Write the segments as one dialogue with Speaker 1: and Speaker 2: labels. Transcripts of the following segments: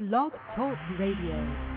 Speaker 1: Blog Talk Radio.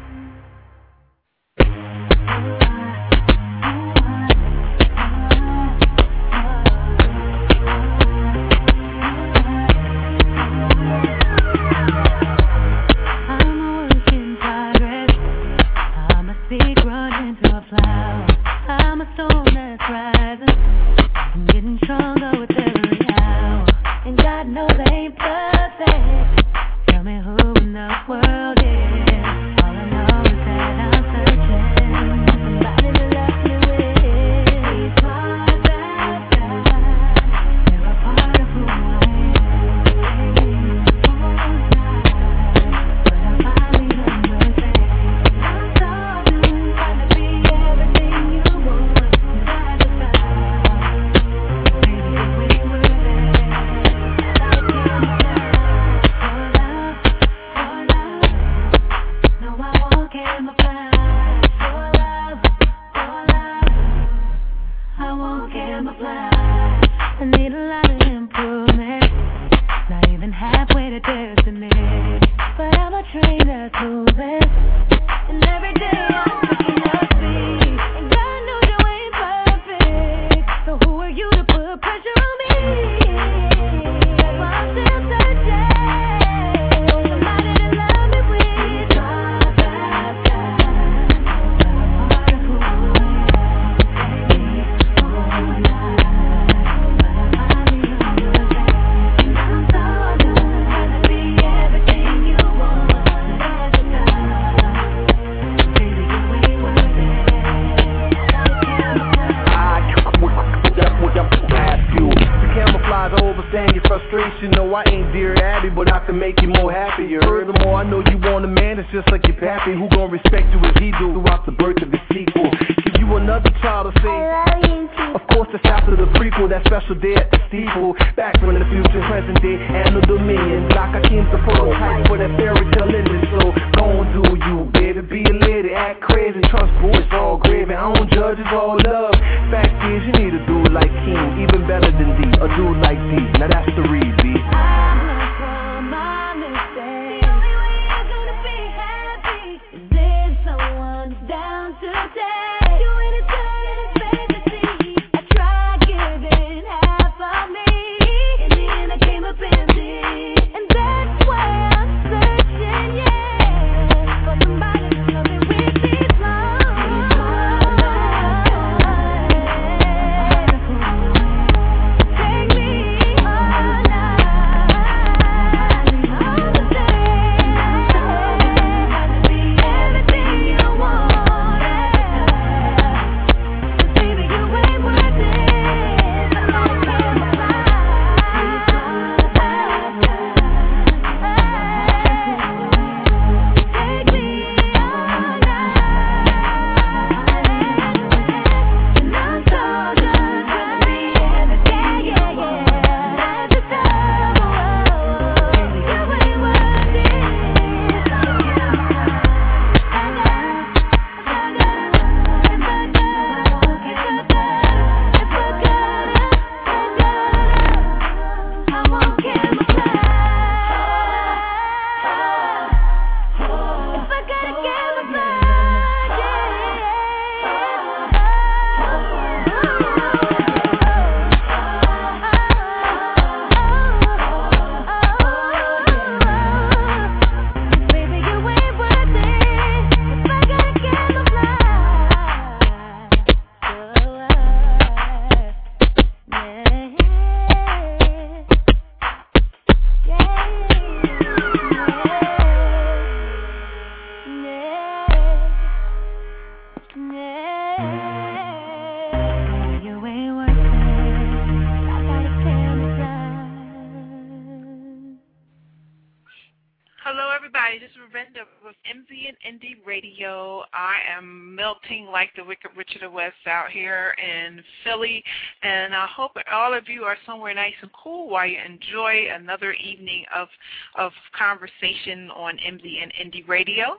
Speaker 2: anything like the
Speaker 3: Wicked Richard of West out here in Philly. And I hope all of you are somewhere nice and cool while you enjoy another evening of, of conversation on MZN Indie Radio.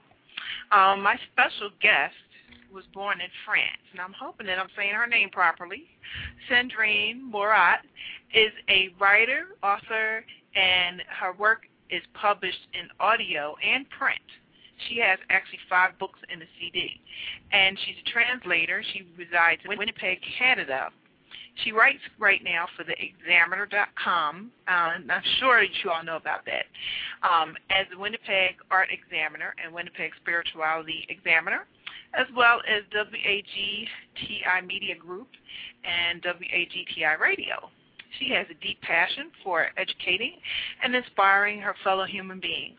Speaker 3: Um, my special guest was born in France, and I'm hoping that I'm saying her name properly. Cendrine Marrouat is a writer, author, and her work is published in audio and print. She has actually five books in the CD. And she's a translator. She resides in Winnipeg, Canada. She writes right now for the Examiner.com. Uh, I'm sure you all know about that. Um, as the Winnipeg Art Examiner and Winnipeg Spirituality Examiner, as well as WAGTi Media Group and WAGTi Radio. She has a deep passion for educating and inspiring her fellow human beings.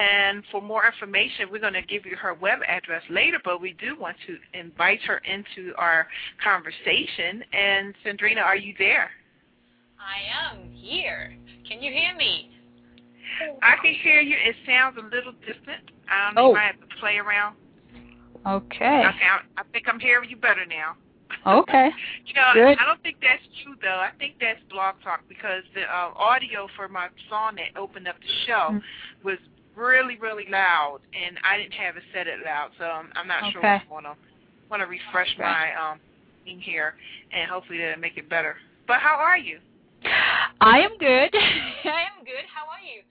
Speaker 3: And for more information, we're going to give you her web address later, but we do want to invite her into our conversation. And Sandrina, are you there?
Speaker 4: I am here. Can you hear me?
Speaker 3: I can hear you. It sounds a little distant. I don't know
Speaker 5: Oh.
Speaker 3: if I have to play around.
Speaker 5: Okay.
Speaker 3: Okay, I, I think I'm hearing you better now.
Speaker 5: Okay.
Speaker 3: You know,
Speaker 5: Good.
Speaker 3: I don't think that's true though. I think that's Blog Talk because the uh, audio for my song that opened up the show
Speaker 5: Mm.
Speaker 3: was really, really loud, and I didn't have it set it loud, so I'm, I'm not sure
Speaker 5: Okay.
Speaker 3: what's going on. Want to refresh
Speaker 5: Okay.
Speaker 3: my um thing here, and hopefully that'll make it better. But how are you?
Speaker 5: I am good.
Speaker 4: I am good. How are you?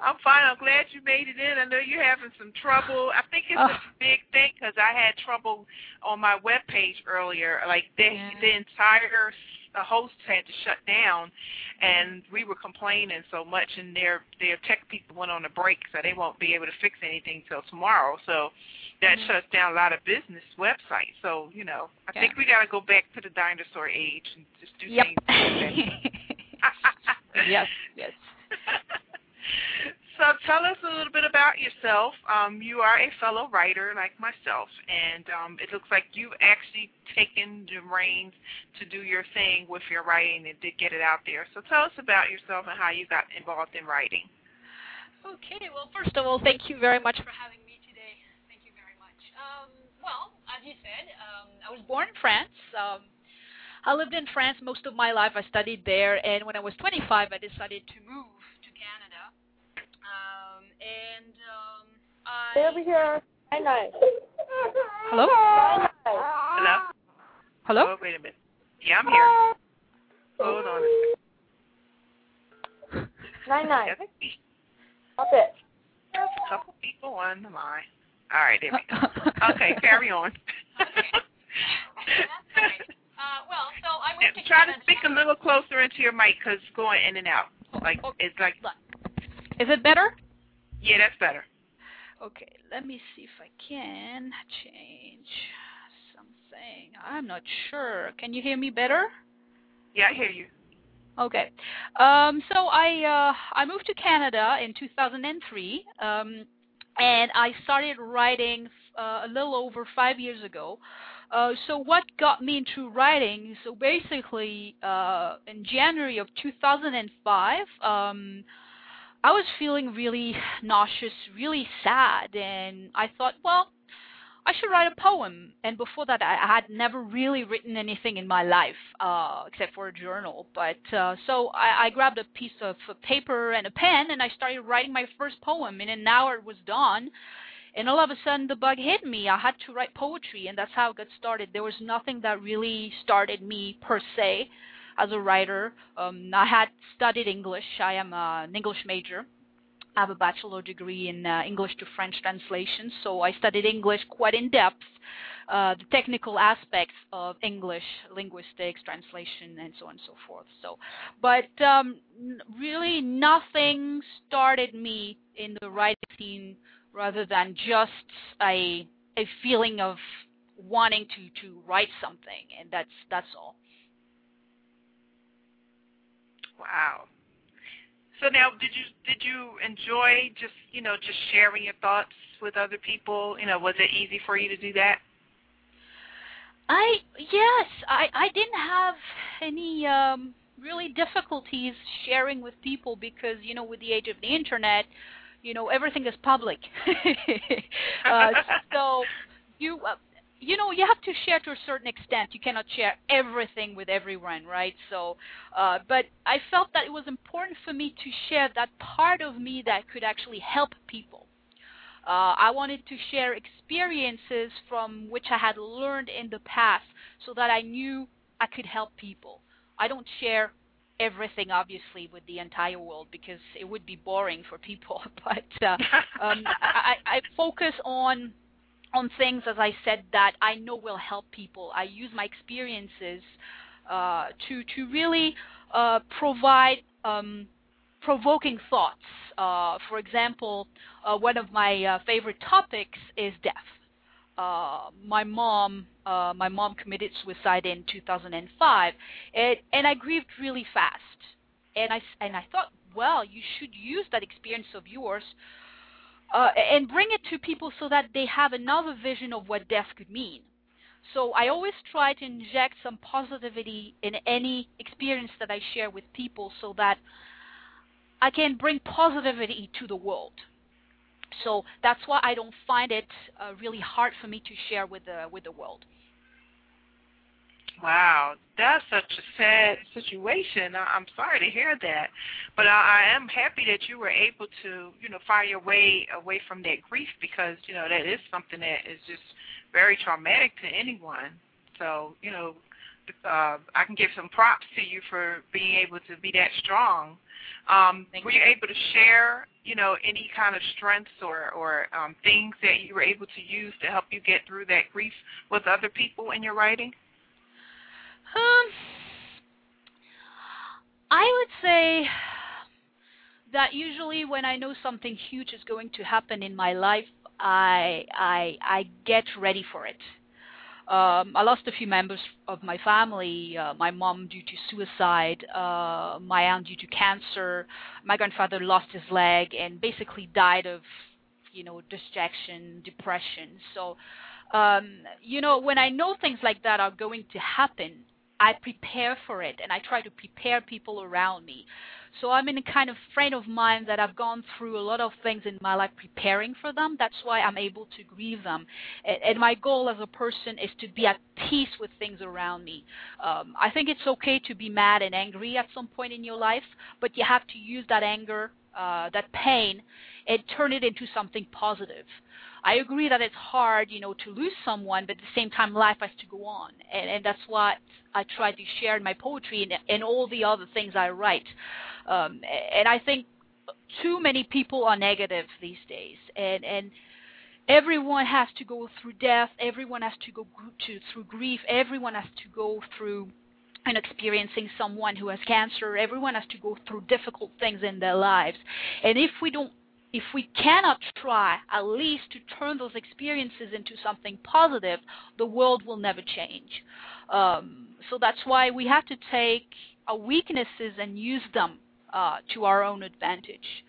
Speaker 3: I'm fine. I'm glad you made it in. I know you're having some trouble. I think it's
Speaker 5: Oh.
Speaker 3: a big thing because I had trouble on my web page earlier. Like the
Speaker 4: Yeah.
Speaker 3: the entire the host had to shut down, and we were complaining so much, and their their tech people went on a break, so they won't be able to fix anything till tomorrow. So that
Speaker 4: Mhm.
Speaker 3: shuts down a lot of business websites. So you know, I
Speaker 5: Yeah.
Speaker 3: think we got to go back to the dinosaur age and just do
Speaker 5: Yep.
Speaker 3: things.
Speaker 5: yes, yes.
Speaker 3: so tell us a little bit about yourself. Um, you are a fellow writer like myself, and um, it looks like you've actually taken the reins to do your thing with your writing and to get it out there. So tell us about yourself and how you got involved in writing.
Speaker 4: Okay, well, first of all, thank you very much for having me today. Thank you very much. Um, well, as you said, um, I was born in France. Um, I lived in France most of my life. I studied there, and when I was 25, I decided to move and um, I.
Speaker 6: Stay over here. Night night.
Speaker 5: Hello?
Speaker 6: Night night.
Speaker 3: Hello?
Speaker 5: Hello?
Speaker 3: Oh, wait a minute. Yeah, I'm here. Hold on. a
Speaker 6: Night night.
Speaker 3: second.
Speaker 6: Stop it.
Speaker 3: There's a couple people on the line. All right, there we go. Okay, carry on.
Speaker 4: That's all right. Uh, well, so I moved to
Speaker 3: Try to speak a little closer into your mic because it's going in and out. Like
Speaker 4: Okay.
Speaker 3: it's like,
Speaker 5: Is it better?
Speaker 3: Yeah, that's better.
Speaker 5: Okay, let me see if I can change something. I'm not sure. Can you hear me better?
Speaker 3: Yeah, I hear you.
Speaker 5: Okay. Um, so I uh, I moved to Canada in 2003, um, and I started writing uh, a little over five years ago. Uh, so what got me into writing? So basically, uh, in January of 2005, um, I was feeling really nauseous, really sad, and I thought, well, I should write a poem. And before that, I had never really written anything in my life, uh, except for a journal. But uh, so I, I grabbed a piece of paper and a pen, and I started writing my first poem. In an hour, it was done. And all of a sudden, the bug hit me. I had to write poetry, and that's how it got started. There was nothing that really started me per se as a writer. Um, I had studied English. I am an English major. I have a bachelor degree in uh, English to French translation, so I studied English quite in depth, uh, the technical aspects of English, linguistics, translation, and so on and so forth. So, but um, really nothing started me in the writing scene rather than just a a feeling of wanting to to write something, and that's that's all.
Speaker 3: Wow. So now, did you did you enjoy just you know just sharing your thoughts with other people? You know, was it easy for you to do that?
Speaker 5: I yes, I I didn't have any um really difficulties sharing with people because you know with the age of the internet, you know everything is public. uh, so you uh, you know you have to share to a certain extent. You cannot share everything with everyone, right? So, uh, but I felt that it was important for me to share that part of me that could actually help people. Uh, I wanted to share experiences from which I had learned in the past so that I knew I could help people. I don't share everything obviously with the entire world because it would be boring for people. But uh, um, I, I focus on on things, as I said, that I know will help people. I use my experiences uh, to to really uh, provide um, provoking thoughts. Uh, for example, uh, one of my uh, favorite topics is death. Uh, my mom, my mom committed suicide in 2005, and, and I grieved really fast. And I and I thought, well, you should use that experience of yours uh, and bring it to people so that they have another vision of what death could mean. So I always try to inject some positivity in any experience that I share with people so that I can bring positivity to the world. So that's why I don't find it uh, really hard for me to share with the with the world.
Speaker 3: Wow, that's such a sad situation. I, I'm sorry to hear that, but I, I am happy that you were able to, you know, find your way away from that grief because you know that is something that is just very traumatic to anyone. So, you know, uh, I can give some props to you for being able to be that strong. Um, were you able to share, you know, any kind of strengths or or um, things that you were able to use to help you get through that grief with other people in your writing?
Speaker 5: Um, I would say that usually when I know something huge is going to happen in my life, I I I get ready for it. Um, I lost a few members of my family. Uh, my mom due to suicide, uh, my aunt due to cancer, my grandfather lost his leg and basically died of, you know, distraction, depression. So, um, you know, when I know things like that are going to happen, I prepare for it and I try to prepare people around me. So I'm in a kind of frame of mind that I've gone through a lot of things in my life preparing for them. That's why I'm able to grieve them. And, my goal as a person is to be at peace with things around me. Um, I think it's okay to be mad and angry at some point in your life, but you have to use that anger, uh, that pain, and turn it into something positive. I agree that it's hard, you know, to lose someone, but at the same time, life has to go on, and, and that's what I try to share in my poetry and, and all the other things I write. Um, and I think too many people are negative these days, and and everyone has to go through death. Everyone has to go to, through grief. Everyone has to go through and experiencing someone who has cancer. Everyone has to go through difficult things in their lives. And if we don't if we cannot try at least to turn those experiences into something positive, the world will never change. Um, so that's why we have to take our weaknesses and use them uh, to our own advantage.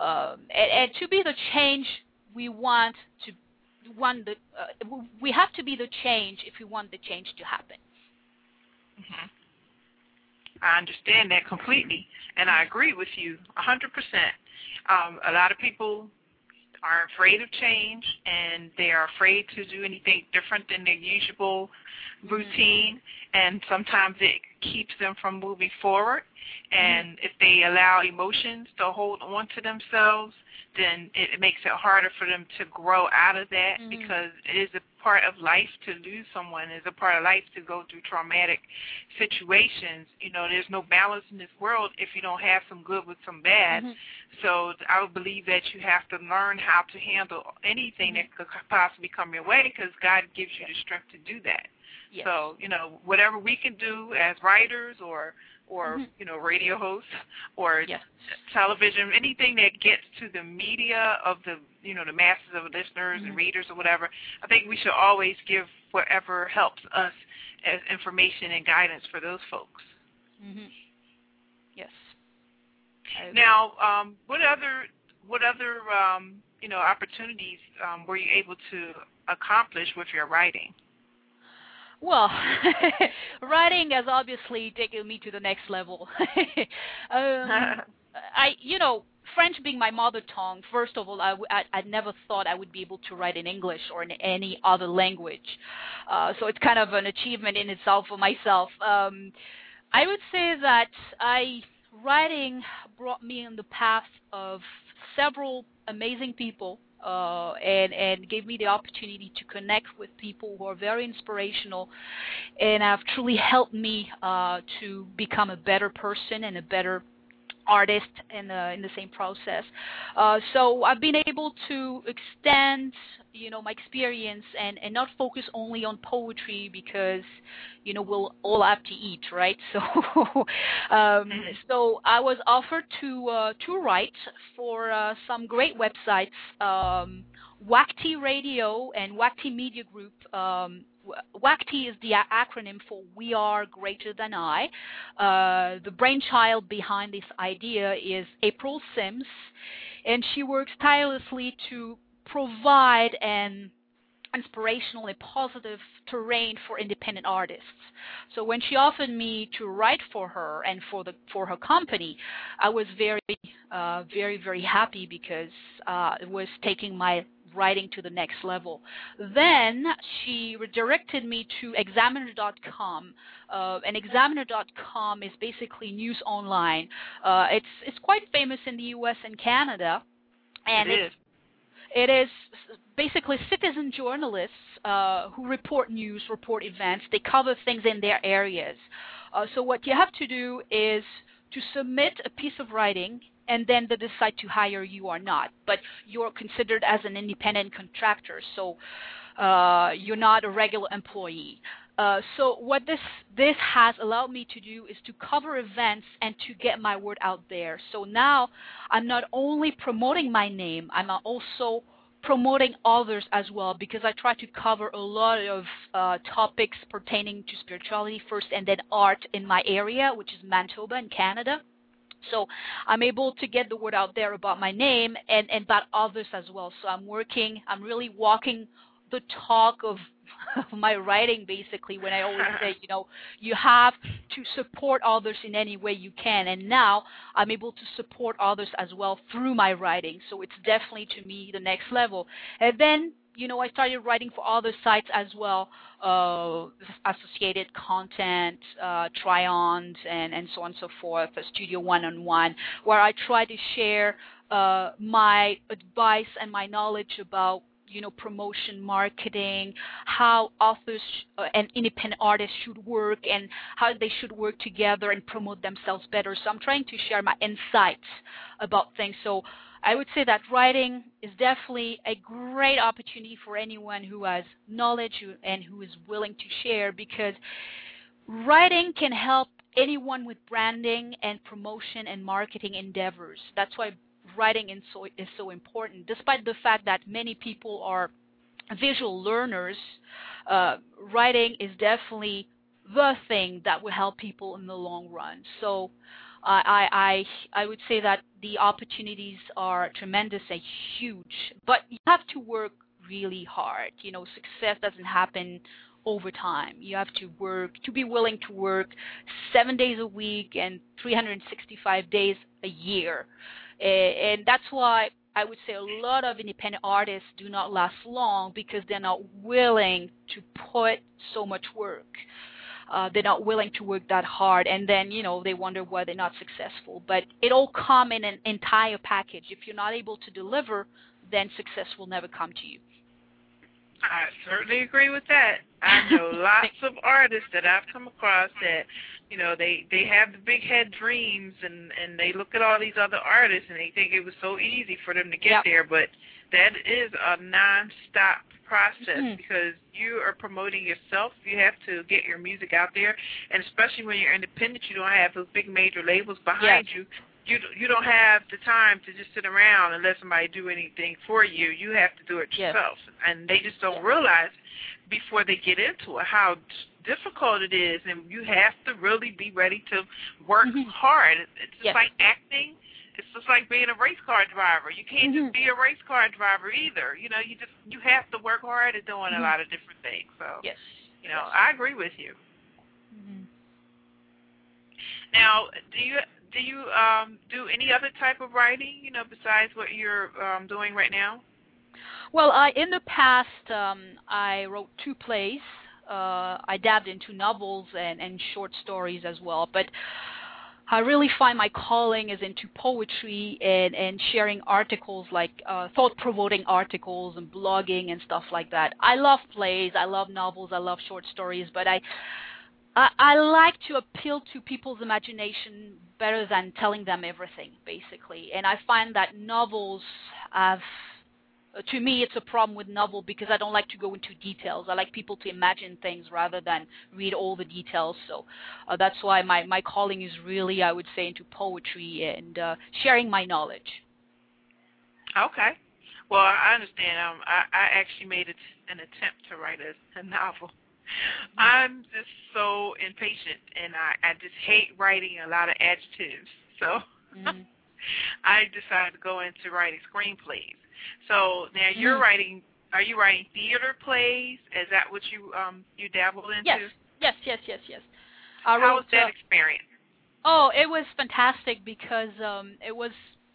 Speaker 5: Um, and, and, to be the change we want to want the uh, we have to be the change if we want the change to happen.
Speaker 3: Mm-hmm. I understand that completely, and I agree with you 100%. Um, a lot of people are afraid of change and they are afraid to do anything different than their usual routine and sometimes it keeps them from moving forward and mm-hmm. if they allow emotions to hold on to themselves then it, makes it harder for them to grow out of that mm-hmm. because it is a part of life to lose someone. It's a part of life to go through traumatic situations. You know, there's no balance in this world if you don't have some good with some bad. Mm-hmm. So I would believe that you have to learn how to handle anything mm-hmm. that could possibly come your way because God gives you the strength to do that. Yes. So, you know, whatever we can do as writers or or mm-hmm. you know radio hosts or yes. television anything that gets to the media of the you know the masses of listeners mm-hmm. and readers or whatever i think we should always give whatever helps us as information and guidance for those folks
Speaker 5: mm-hmm. yes
Speaker 3: now um, what other what other um, you know opportunities um, were you able to accomplish with your writing
Speaker 5: well, writing has obviously taken me to the next level. um, I, you know, French being my mother tongue, first of all, I, I, I never thought I would be able to write in English or in any other language. Uh, so it's kind of an achievement in itself for myself. Um, I would say that I writing brought me in the path of several amazing people uh, and and gave me the opportunity to connect with people who are very inspirational and have truly helped me uh, to become a better person and a better artist in the in the same process. Uh, so I've been able to extend, you know, my experience and and not focus only on poetry because, you know, we'll all have to eat, right? So, um, so I was offered to uh, to write for uh, some great websites. Um, WAGTi Radio and WAGTi Media Group um, WAGTi is the acronym for We Are Greater Than I. Uh, the brainchild behind this idea is April Sims, and she works tirelessly to provide an inspirational and positive terrain for independent artists. So when she offered me to write for her and for the for her company, I was very uh, very very happy because uh, it was taking my writing to the next level. Then she redirected me to Examiner.com, uh, and Examiner.com is basically news online. Uh, it's it's quite famous in the U.S. and Canada, and
Speaker 3: it is.
Speaker 5: It is basically citizen journalists uh, who report news, report events. They cover things in their areas. Uh, so what you have to do is to submit a piece of writing and then they decide to hire you or not. But you're considered as an independent contractor, so uh, you're not a regular employee. Uh, so what this this has allowed me to do is to cover events and to get my word out there. So now I'm not only promoting my name, I'm also promoting others as well because I try to cover a lot of uh, topics pertaining to spirituality first and then art in my area, which is Manitoba in Canada. So I'm able to get the word out there about my name and, and about others as well. So I'm working, I'm really walking the talk of my writing basically when I always say, you know, you have to support others in any way you can. And now I'm able to support others as well through my writing. So it's definitely to me the next level. And then you know, I started writing for other sites as well, uh, associated content, uh, Triond, and, and so on and so forth, a Studio One-on-One, where I try to share uh, my advice and my knowledge about you know promotion marketing how authors uh, and independent artists should work and how they should work together and promote themselves better so i'm trying to share my insights about things so I would say that writing is definitely a great opportunity for anyone who has knowledge and who is willing to share because writing can help anyone with branding and promotion and marketing endeavors. That's why writing is so, is so important. Despite the fact that many people are visual learners, uh, writing is definitely the thing that will help people in the long run. So I, I, I would say that the opportunities are tremendous and huge, but you have to work really hard. You know, success doesn't happen over time. You have to work, to be willing to work seven days a week and 365 days a year. And that's why I would say a lot of independent artists do not last long because they're not willing to put so much work uh, they're not willing to work that hard, and then you know they wonder why they're not successful. But it all come in an entire package. If you're not able to deliver, then success will never come to you.
Speaker 3: I certainly agree with that. I know lots of artists that I've come across that, you know, they they have the big head dreams and and they look at all these other artists and they think it was so easy for them to get
Speaker 5: yep.
Speaker 3: there, but that is a non-stop process
Speaker 5: mm-hmm.
Speaker 3: because you are promoting yourself. You have to get your music out there, and especially when you're independent, you don't have those big major labels behind
Speaker 5: yes.
Speaker 3: you. You you don't have the time to just sit around and let somebody do anything for you. You have to do it
Speaker 5: yes.
Speaker 3: yourself, and they just don't realize before they get into it how difficult it is, and you have to really be ready to work
Speaker 5: mm-hmm.
Speaker 3: hard. It's just
Speaker 5: yes.
Speaker 3: like acting it's just like being a race car driver. You can't
Speaker 5: mm-hmm.
Speaker 3: just be a race car driver either. You know, you just you have to work hard at doing
Speaker 5: mm-hmm.
Speaker 3: a lot of different things. So
Speaker 5: yes,
Speaker 3: you know,
Speaker 5: yes.
Speaker 3: I agree with you.
Speaker 5: Mm-hmm.
Speaker 3: Now, do you do you um, do any other type of writing? You know, besides what you're um, doing right now?
Speaker 5: Well, I in the past um, I wrote two plays. Uh, I dabbed into novels and, and short stories as well, but I really find my calling is into poetry and, and sharing articles like uh, thought-provoking articles and blogging and stuff like that. I love plays, I love novels, I love short stories, but I I, I like to appeal to people's imagination better than telling them everything, basically. And I find that novels have to me it's a problem with novel because I don't like to go into details. I like people to imagine things rather than read all the details. So uh, that's why my my calling is really I would say into poetry and uh, sharing my knowledge.
Speaker 3: Okay. Well, I understand. Um, I, I actually made it an attempt to write a, a novel. I'm just so impatient, and I, I just hate writing a lot of adjectives. So mm-hmm. I decided to go into writing screenplays. So now you're mm-hmm. writing. Are you writing theater plays? Is that what you um you dabbled into?
Speaker 5: Yes, yes, yes, yes, yes.
Speaker 3: I How was that uh, experience?
Speaker 5: Oh, it was fantastic because um it was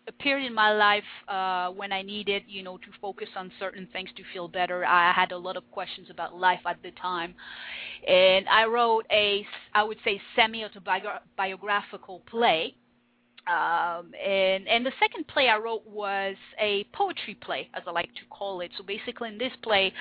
Speaker 5: a period in my life uh, when I needed, you know, to focus on certain things to feel better. I had a lot of questions about life at the time, and I wrote a, I would say, semi-autobiographical play. Um, and and the second play I wrote was a poetry play, as I like to call it. So basically, in this play,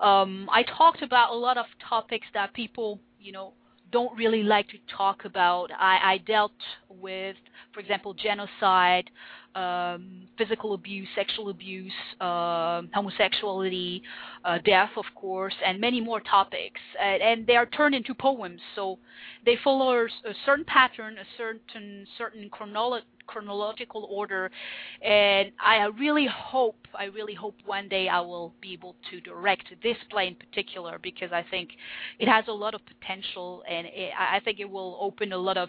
Speaker 5: um, I talked about a lot of topics that people, you know, don't really like to talk about. I, I dealt with, for example, genocide, um, physical abuse, sexual abuse, uh, homosexuality, uh, death, of course, and many more topics. And, and, they are turned into poems, so they follow a certain pattern, a certain certain chronolo- chronological order. And I really hope, I really hope one day I will be able to direct this play in particular because I think it has a lot of potential, and it, I think it will open a lot of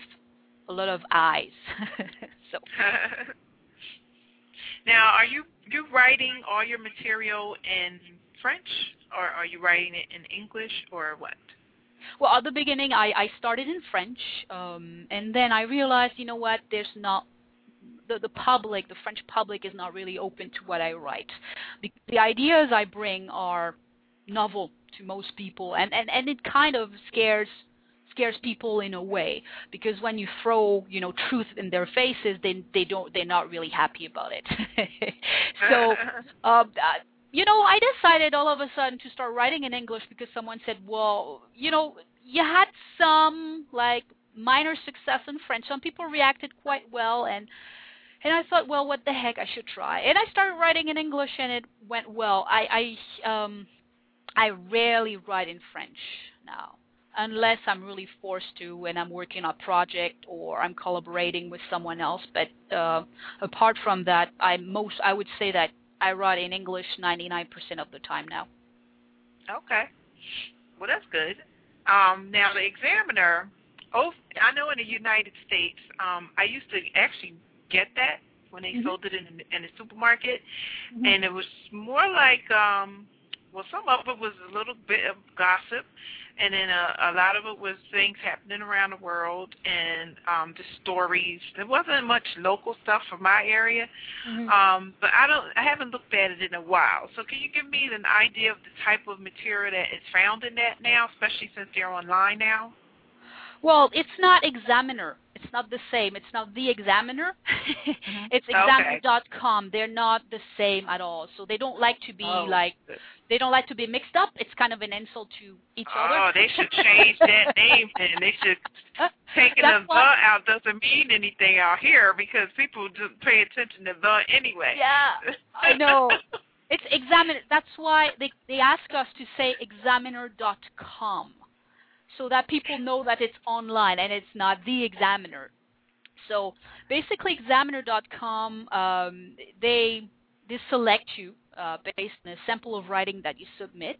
Speaker 5: a lot of eyes. so.
Speaker 3: Now, are you you writing all your material in French, or are you writing it in English, or what?
Speaker 5: Well, at the beginning, I, I started in French, um, and then I realized, you know what, there's not the, the public, the French public, is not really open to what I write. The, the ideas I bring are novel to most people, and, and, and it kind of scares scares people in a way. Because when you throw you know truth in their faces they they don't they're not really happy about it. So um uh, you know i decided all of a sudden to start writing in english because someone said well you know you had some like minor success in french. Some people reacted quite well. And and I thought, well, what the heck, I should try. And I started writing in English, and it went well. I I um I rarely write in French now unless I'm really forced to when I'm working on a project or I'm collaborating with someone else. But uh, apart from that, I most I would say that I write in English 99% of the time now.
Speaker 3: Okay, well that's good. Um, now the Examiner, oh, I know in the United States, um, I used to actually get that when they mm-hmm. sold it in, in the supermarket, mm-hmm. and it was more like, um, well, some of it was a little bit of gossip and then a, a lot of it was things happening around the world and um the stories. There wasn't much local stuff from my area mm-hmm. um but i don't i haven't looked at it in a while. So can you give me an idea of the type of material that is found in that now especially since they're online now?
Speaker 5: Well it's not examiner it's not the same it's not the examiner mm-hmm. it's examiner.com they're not the same at all so they don't like to be oh. like they don't like to be mixed up. It's kind of an insult to each
Speaker 3: oh,
Speaker 5: other.
Speaker 3: Oh, they should change that name then. They should taking the the out doesn't mean anything out here because people just pay attention to the anyway.
Speaker 5: Yeah, I know. It's examiner. That's why they they ask us to say examiner.com so that people know that it's online and it's not the examiner. So basically, examiner.com um, they they select you uh, based on a sample of writing that you submit,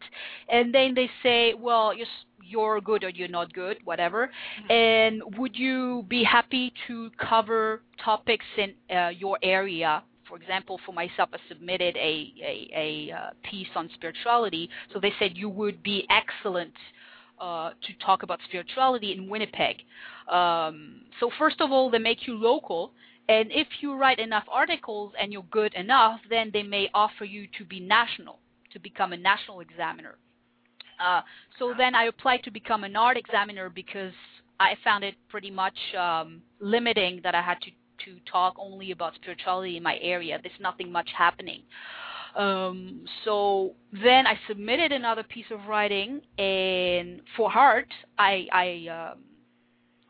Speaker 5: and then they say, well, you're, you're good or you're not good, whatever. Mm-hmm. And would you be happy to cover topics in uh, your area? For example, for myself, I submitted a, a, a uh, piece on spirituality, so they said you would be excellent uh, to talk about spirituality in Winnipeg. Um, so first of all, they make you local, and if you write enough articles and you're good enough, then they may offer you to be national, to become a national examiner. Uh, so then I applied to become an art examiner because I found it pretty much um, limiting that I had to to talk only about spirituality in my area. There's nothing much happening. Um, so then I submitted another piece of writing, and for art, I I um,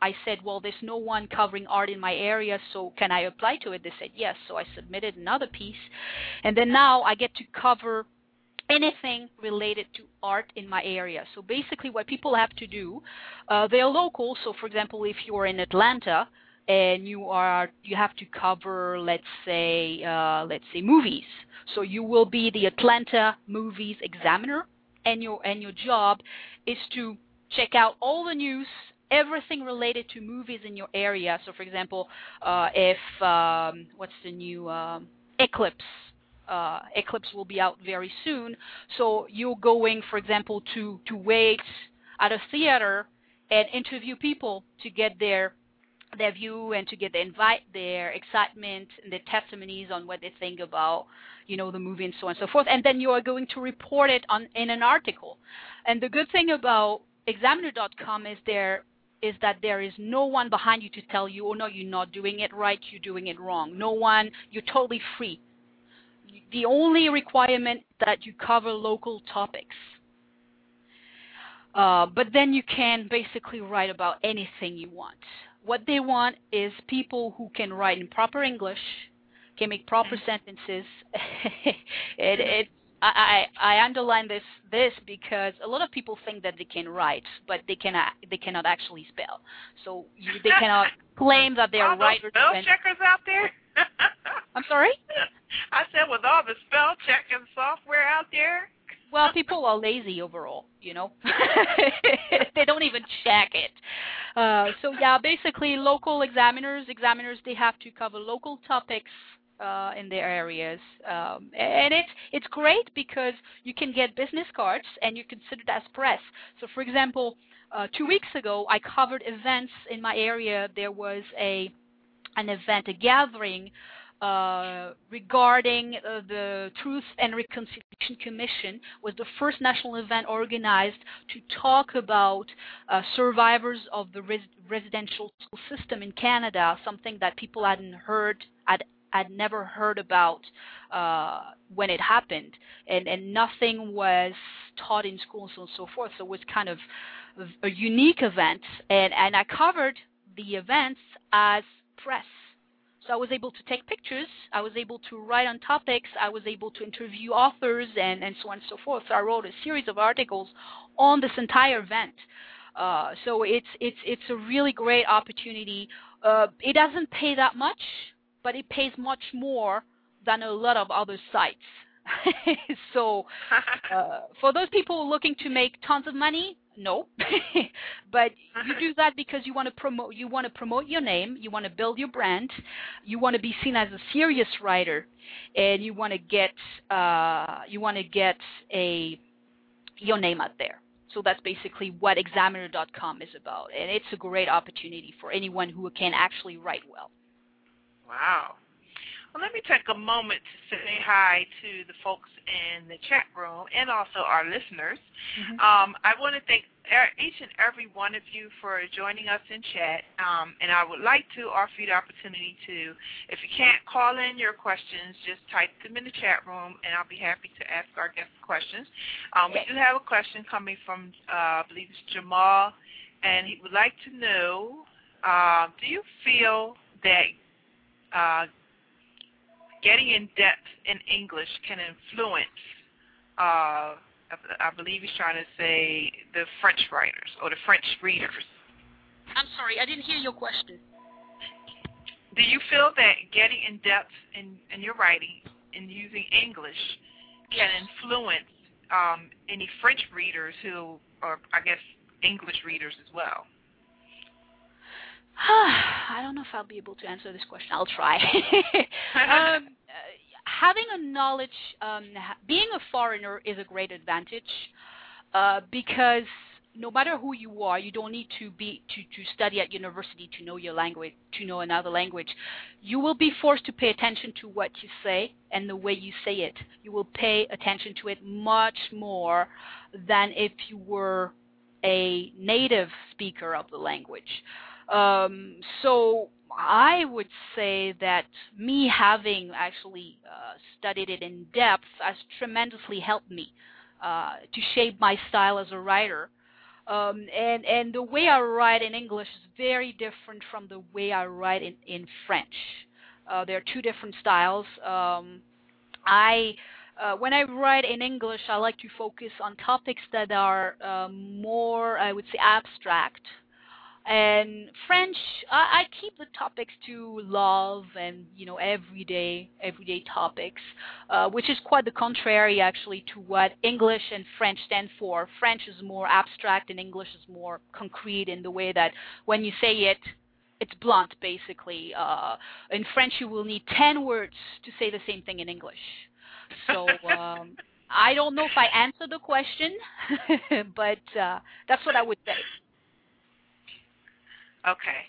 Speaker 5: I said, well, there's no one covering art in my area, so can I apply to it? They said yes. So I submitted another piece, and then now I get to cover anything related to art in my area. So basically, what people have to do, uh, they're local. So, for example, if you're in Atlanta and you are, you have to cover, let's say, uh, let's say movies. So you will be the Atlanta Movies Examiner, and your and your job is to check out all the news everything related to movies in your area. So, for example, uh, if um, what's the new um, Eclipse? Uh, Eclipse will be out very soon. So you're going, for example, to to wait at a theater and interview people to get their their view and to get the invite their excitement and their testimonies on what they think about you know the movie and so on and so forth and then you are going to report it on in an article and the good thing about examiner.com is there is that there is no one behind you to tell you, oh no, you're not doing it right, you're doing it wrong. No one, you're totally free. The only requirement that you cover local topics. Uh, but then you can basically write about anything you want. What they want is people who can write in proper English, can make proper mm-hmm. sentences. it, it I, I underline this this because a lot of people think that they can write, but they cannot they cannot actually spell. So you, they cannot claim that they are
Speaker 3: all
Speaker 5: writers.
Speaker 3: spell checkers out there.
Speaker 5: I'm sorry.
Speaker 3: I said with all the spell checking software out there.
Speaker 5: Well, people are lazy overall, you know. they don't even check it. Uh, so yeah, basically, local examiners, examiners, they have to cover local topics uh, in their areas, um, and it's it's great because you can get business cards and you're considered as press. So, for example, uh, two weeks ago, I covered events in my area. There was a an event, a gathering uh, regarding uh, the Truth and Reconciliation Commission was the first national event organized to talk about uh, survivors of the res- residential school system in Canada, something that people hadn't heard, had had never heard about uh, when it happened, and and nothing was taught in schools and so forth. So it was kind of a unique event, and and I covered the events as press. So I was able to take pictures. I was able to write on topics. I was able to interview authors and and so on and so forth. So I wrote a series of articles on this entire event. Uh, so it's it's it's a really great opportunity. Uh, it doesn't pay that much but it pays much more than a lot of other sites. so uh, for those people looking to make tons of money, no. but you do that because you want to promote you want to promote your name, you want to build your brand, you want to be seen as a serious writer, and you want to get uh, you want to get a your name out there. So that's basically what examiner.com is about, and it's a great opportunity for anyone who can actually write well.
Speaker 3: Wow. Well, let me take a moment to say hi to the folks in the chat room and also our listeners. Mm-hmm. Um, I want to thank each and every one of you for joining us in chat. Um, and I would like to offer you the opportunity to, if you can't call in your questions, just type them in the chat room, and I'll be happy to ask our guests questions. Um, we do have a question coming from, uh, I believe it's Jamal, and he would like to know, uh, do you feel that uh, getting in depth in English can influence, uh, I believe he's trying to say, the French writers or the French readers.
Speaker 5: I'm sorry, I didn't hear your question.
Speaker 3: Do you feel that getting in depth in, in your writing and using English can influence um, any French readers who, or I guess English readers as well?
Speaker 5: I don't know if I'll be able to answer this question. I'll try. um, having a knowledge, um, being a foreigner is a great advantage uh, because no matter who you are, you don't need to be to, to study at university to know your language, to know another language. You will be forced to pay attention to what you say and the way you say it. You will pay attention to it much more than if you were a native speaker of the language. Um, so I would say that me having actually uh, studied it in depth has tremendously helped me uh, to shape my style as a writer. Um, and and the way I write in English is very different from the way I write in in French. Uh, there are two different styles. Um, I uh, when I write in English, I like to focus on topics that are um, more, I would say, abstract. And French, I, I keep the topics to love and you know everyday everyday topics, uh, which is quite the contrary actually to what English and French stand for. French is more abstract and English is more concrete in the way that when you say it, it's blunt basically. Uh, in French, you will need ten words to say the same thing in English. So um, I don't know if I answered the question, but uh, that's what I would say.
Speaker 3: Okay,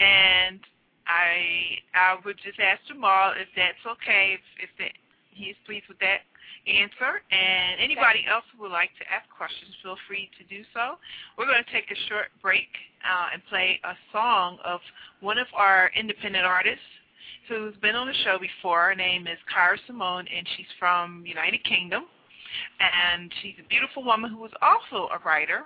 Speaker 3: and I I would just ask Jamal if that's okay, if, if that, he is pleased with that answer. And anybody else who would like to ask questions, feel free to do so. We're going to take a short break uh, and play a song of one of our independent artists who's been on the show before. Her name is Kyra Simone, and she's from United Kingdom. And she's a beautiful woman who is also a writer.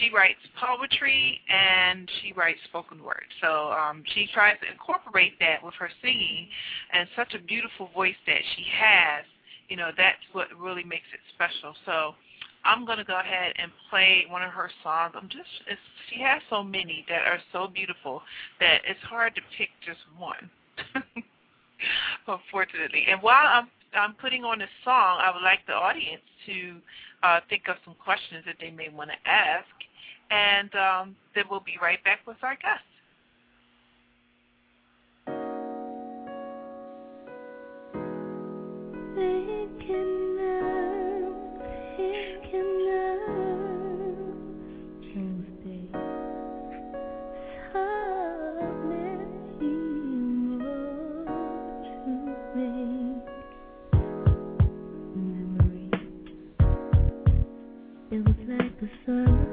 Speaker 3: She writes poetry and she writes spoken word. So um, she tries to incorporate that with her singing, and such a beautiful voice that she has. You know, that's what really makes it special. So I'm going to go ahead and play one of her songs. I'm just, it's, she has so many that are so beautiful that it's hard to pick just one. unfortunately. And while I'm I'm putting on a song, I would like the audience to uh, think of some questions that they may want to ask, and um, then we'll be right back with our guests. sun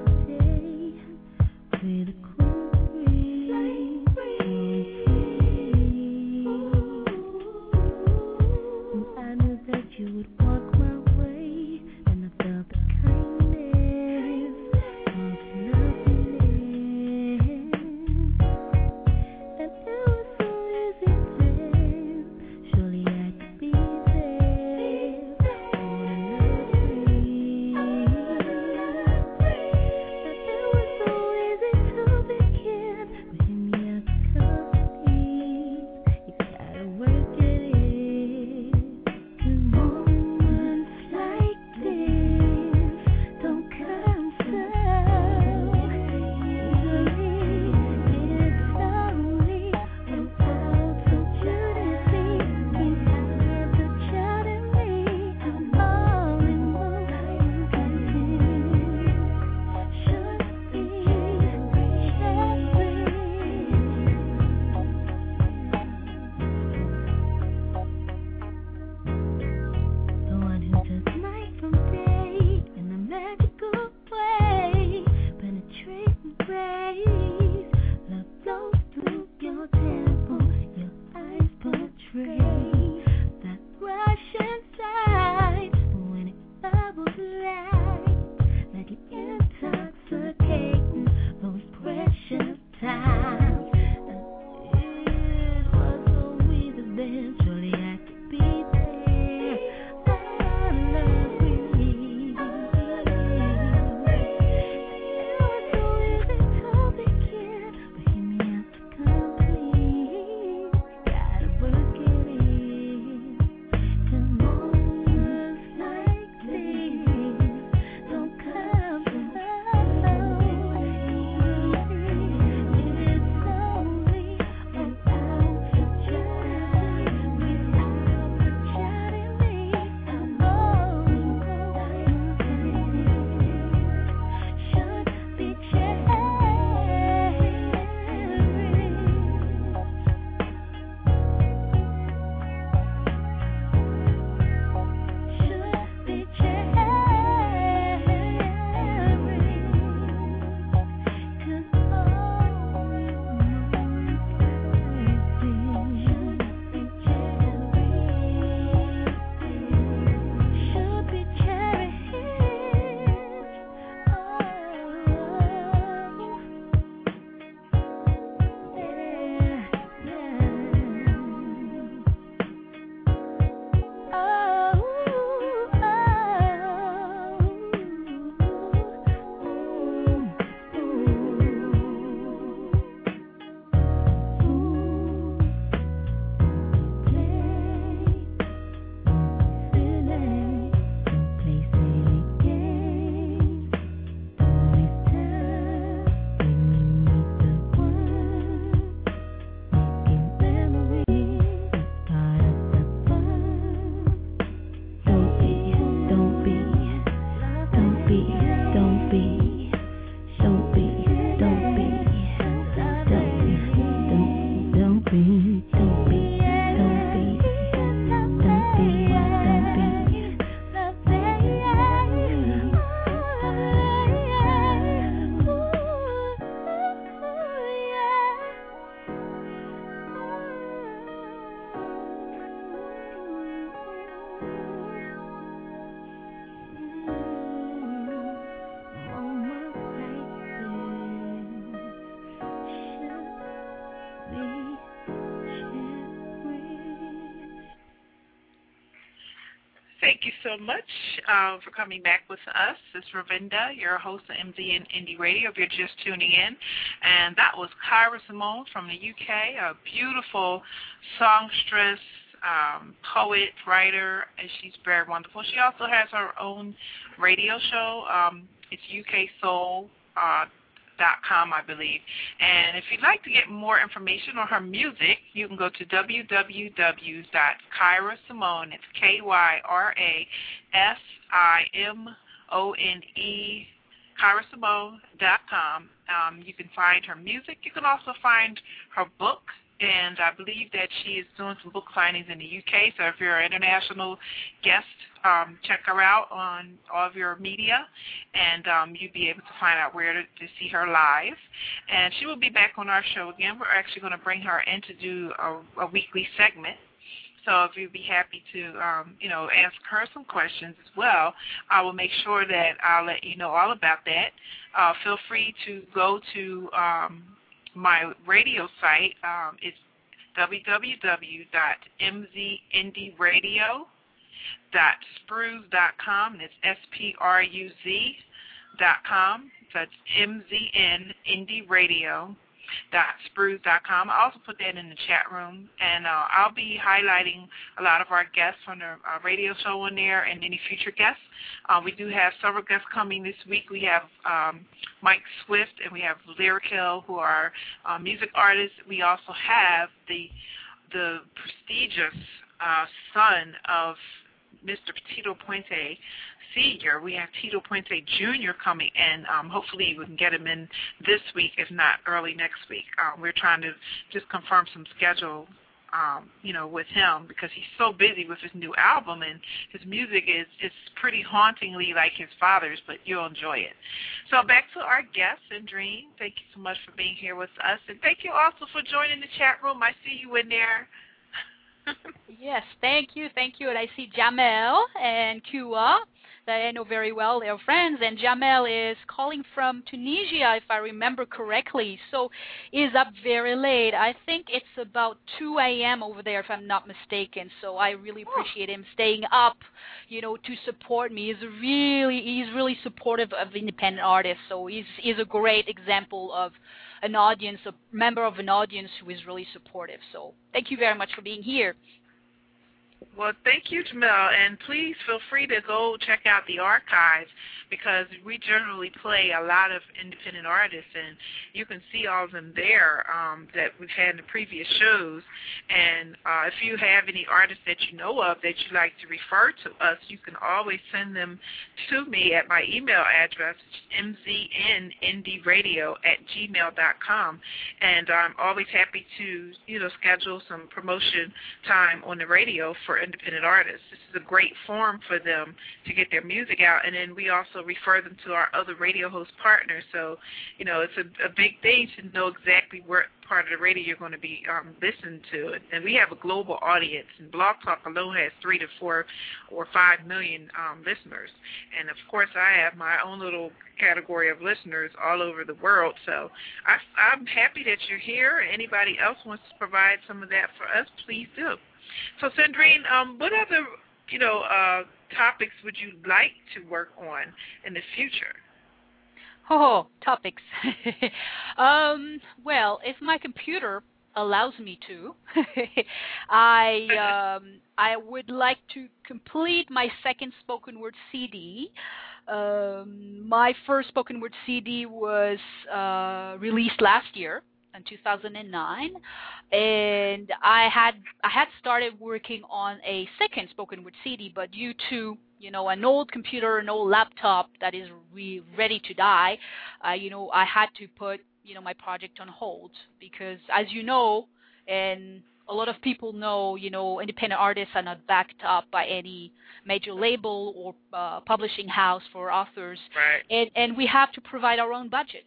Speaker 3: so much uh, for coming back with us. It's Ravinda, your host of MZN Indie Radio, if you're just tuning in. And that was Kyra Simone from the UK, a beautiful songstress, um, poet, writer, and she's very wonderful. She also has her own radio show. Um, it's UK Soul. Uh, com, I believe. And if you'd like to get more information on her music, you can go to www.kyrasimone. It's K-Y-R-A-S-I-M-O-N-E, kyrasimone.com. Um, you can find her music. You can also find her book, and I believe that she is doing some book signings in the UK. So if you're an international guest, um, check her out on all of your media, and um, you'll be able to find out where to, to see her live. And she will be back on our show again. We're actually going to bring her in to do a, a weekly segment. So if you'd be happy to, um, you know, ask her some questions as well, I will make sure that I'll let you know all about that. Uh, feel free to go to um, my radio site. Um, it's www.mzindieradio.spruz.com. It's S-P-R-U-Z dot com. It's M-Z-N Indie Radio spruz.com. I also put that in the chat room, and uh, I'll be highlighting a lot of our guests from the uh, radio show on there and any future guests. Uh, we do have several guests coming this week. We have um, Mike Swift and we have Lyric Hill, who are uh, music artists. We also have the the prestigious uh, son of Mr. Tito Puente, Senior. We have Tito Puente Jr. coming in. Um, hopefully we can get him in this week, if not early next week. Um, we're trying to just confirm some schedule um, you know, with him because he's so busy with his new album and his music is is pretty hauntingly like his father's, but you'll enjoy it. So back to our guest Cendrine. Thank you so much for being here with us, and thank you also for joining the chat room. I see you in there.
Speaker 5: yes, thank you, thank you. And I see Jamel and Kua that I know very well. They're friends. And Jamel is calling from Tunisia, if I remember correctly. So is up very late. I think it's about 2 a.m. over there, if I'm not mistaken. So I really oh. appreciate him staying up, you know, to support me. He's really, he's really supportive of independent artists. So he's, he's a great example of an audience, a member of an audience who is really supportive. So thank you very much for being here.
Speaker 3: Well, thank you, Jamel, and please feel free to go check out the archives because we generally play a lot of independent artists, and you can see all of them there um, that we've had in the previous shows. And uh, if you have any artists that you know of that you'd like to refer to us, you can always send them to me at my email address, mznindieradio at gmail.com. And I'm always happy to, you know, schedule some promotion time on the radio for independent artists. This is a great forum for them to get their music out, and then we also refer them to our other radio host partners. So, you know, it's a, a big thing to know exactly where part of the radio you're going to be um, listening to. And we have a global audience, and Blog Talk alone has three to four or five million um, listeners. And of course, I have my own little category of listeners all over the world. So I, I'm happy that you're here. Anybody else wants to provide some of that for us, please do. So, Cendrine, um, what other you know uh, topics would you like to work on in the future?
Speaker 5: Oh, topics. um, well, if my computer allows me to, I um, I would like to complete my second spoken word CD. Um, my first spoken word CD was uh, released last year, in 2009 and i had i had started working on a second spoken word cd but due to you know an old computer an old laptop that is re- ready to die uh, you know i had to put you know my project on hold because as you know and a lot of people know, you know, independent artists are not backed up by any major label or uh, publishing house for authors,
Speaker 3: right.
Speaker 5: and and we have to provide our own budgets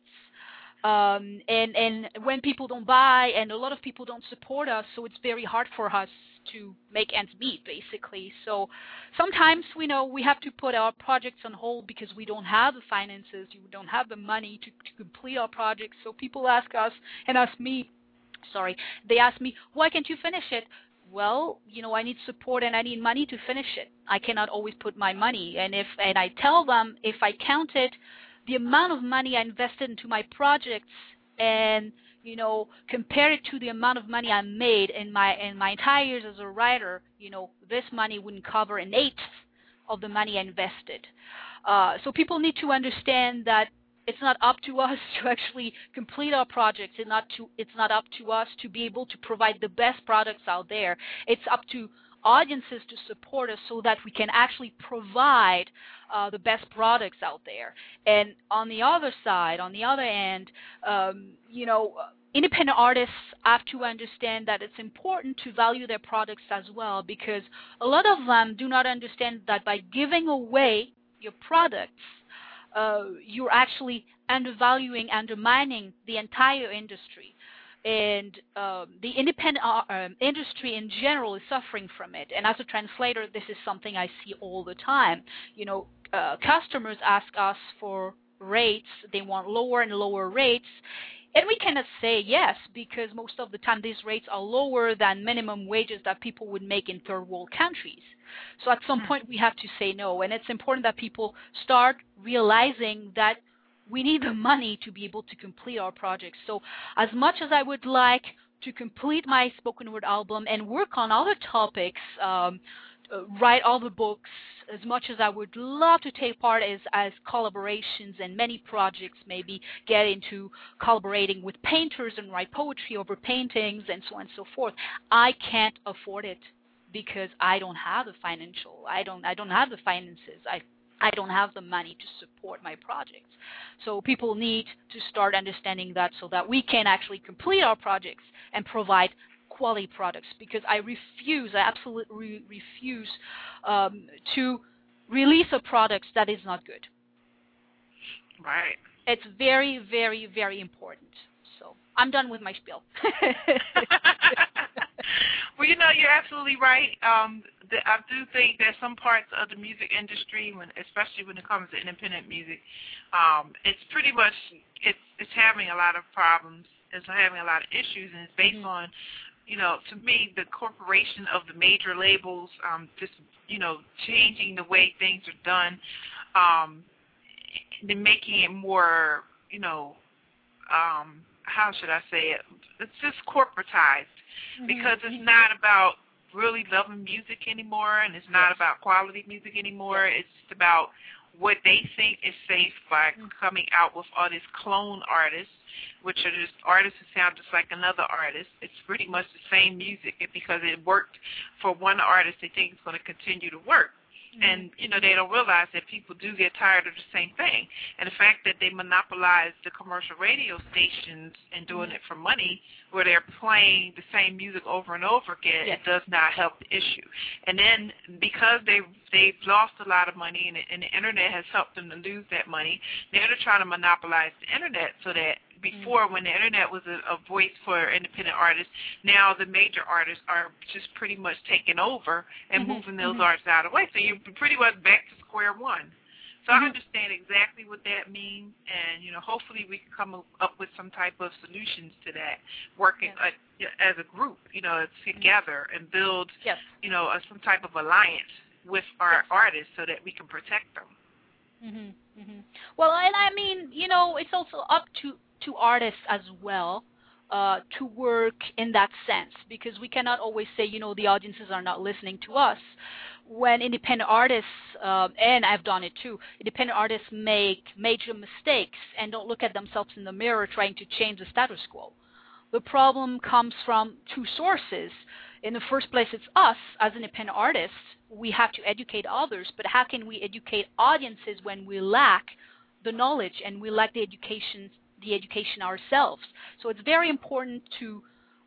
Speaker 5: um, and and when people don't buy and a lot of people don't support us, so it's very hard for us to make ends meet basically. So sometimes we know we have to put our projects on hold because we don't have the finances, we don't have the money to, to complete our projects. So people ask us and ask me, sorry, they ask me, why can't you finish it? well, you know, I need support and I need money to finish it. I cannot always put my money. And if and I tell them if I counted the amount of money I invested into my projects and you know compare it to the amount of money I made in my in my entire years as a writer, you know, this money wouldn't cover an eighth of the money I invested. Uh, so people need to understand that it's not up to us to actually complete our projects. It's not to it's not up to us to be able to provide the best products out there. It's up to audiences to support us so that we can actually provide uh, the best products out there. And on the other side, on the other end, um, you know, independent artists have to understand that it's important to value their products as well because a lot of them do not understand that by giving away your products, uh, you're actually undervaluing, undermining the entire industry. And um, the independent uh, um, industry in general is suffering from it. And as a translator, this is something I see all the time. You know, uh, customers ask us for rates; they want lower and lower rates, and we cannot say yes because most of the time these rates are lower than minimum wages that people would make in third world countries. So at some hmm. point we have to say no. And it's important that people start realizing that we need the money to be able to complete our projects. So as much as I would like to complete my spoken word album and work on other topics, um, uh, write all the books, as much as I would love to take part as, as collaborations and many projects, maybe get into collaborating with painters and write poetry over paintings and so on and so forth, I can't afford it because I don't have the financial, I don't, I don't have the finances. I I don't have the money to support my projects. So people need to start understanding that so that we can actually complete our projects and provide quality products because I refuse, I absolutely refuse um, to release a product that is not good.
Speaker 3: Right.
Speaker 5: It's very, very, very important. So I'm done with my spiel.
Speaker 3: well, you know, you're absolutely right. Um, the, I do think that some parts of the music industry, when especially when it comes to independent music, um, it's pretty much it's it's having a lot of problems. It's having a lot of issues, and it's based mm-hmm. on you know, to me, the corporation of the major labels, um, just, you know, changing the way things are done, um, and making it more, you know, um, how should I say it? It's just corporatized. Because it's not about really loving music anymore, and it's not about quality music anymore. It's just about what they think is safe by mm-hmm. coming out with all these clone artists which are just artists who sound just like another artist. It's pretty much the same music, and because it worked for one artist, they think it's going to continue to work. And you know they don't realize that people do get tired of the same thing, and the fact that they monopolize the commercial radio stations and doing mm-hmm. it for money, where they're playing the same music over and over again, yes. it does not help the issue. And then because they they've lost a lot of money, and, and the internet has helped them to lose that money, now they're trying to monopolize the internet so that before when the internet was a, a voice for independent artists, now the major artists are just pretty much taking over and mm-hmm. moving those mm-hmm. artists out of the way. So you're pretty much back to square one. So mm-hmm. I understand exactly what that means, and you know, hopefully we can come up with some type of solutions to that, working uh, as a group, you know, together and build,
Speaker 5: yes.
Speaker 3: you know, a, some type of alliance with our yes. artists so that we can protect them.
Speaker 5: Mhm. Mhm. Well, and I mean, you know, it's also up to to artists as well uh, to work in that sense because we cannot always say, you know, the audiences are not listening to us. When independent artists, uh, and I've done it too, independent artists make major mistakes and don't look at themselves in the mirror trying to change the status quo. The problem comes from two sources. In the first place, it's us as independent artists. We have to educate others, but how can we educate audiences when we lack the knowledge and we lack the education the education ourselves. So it's very important to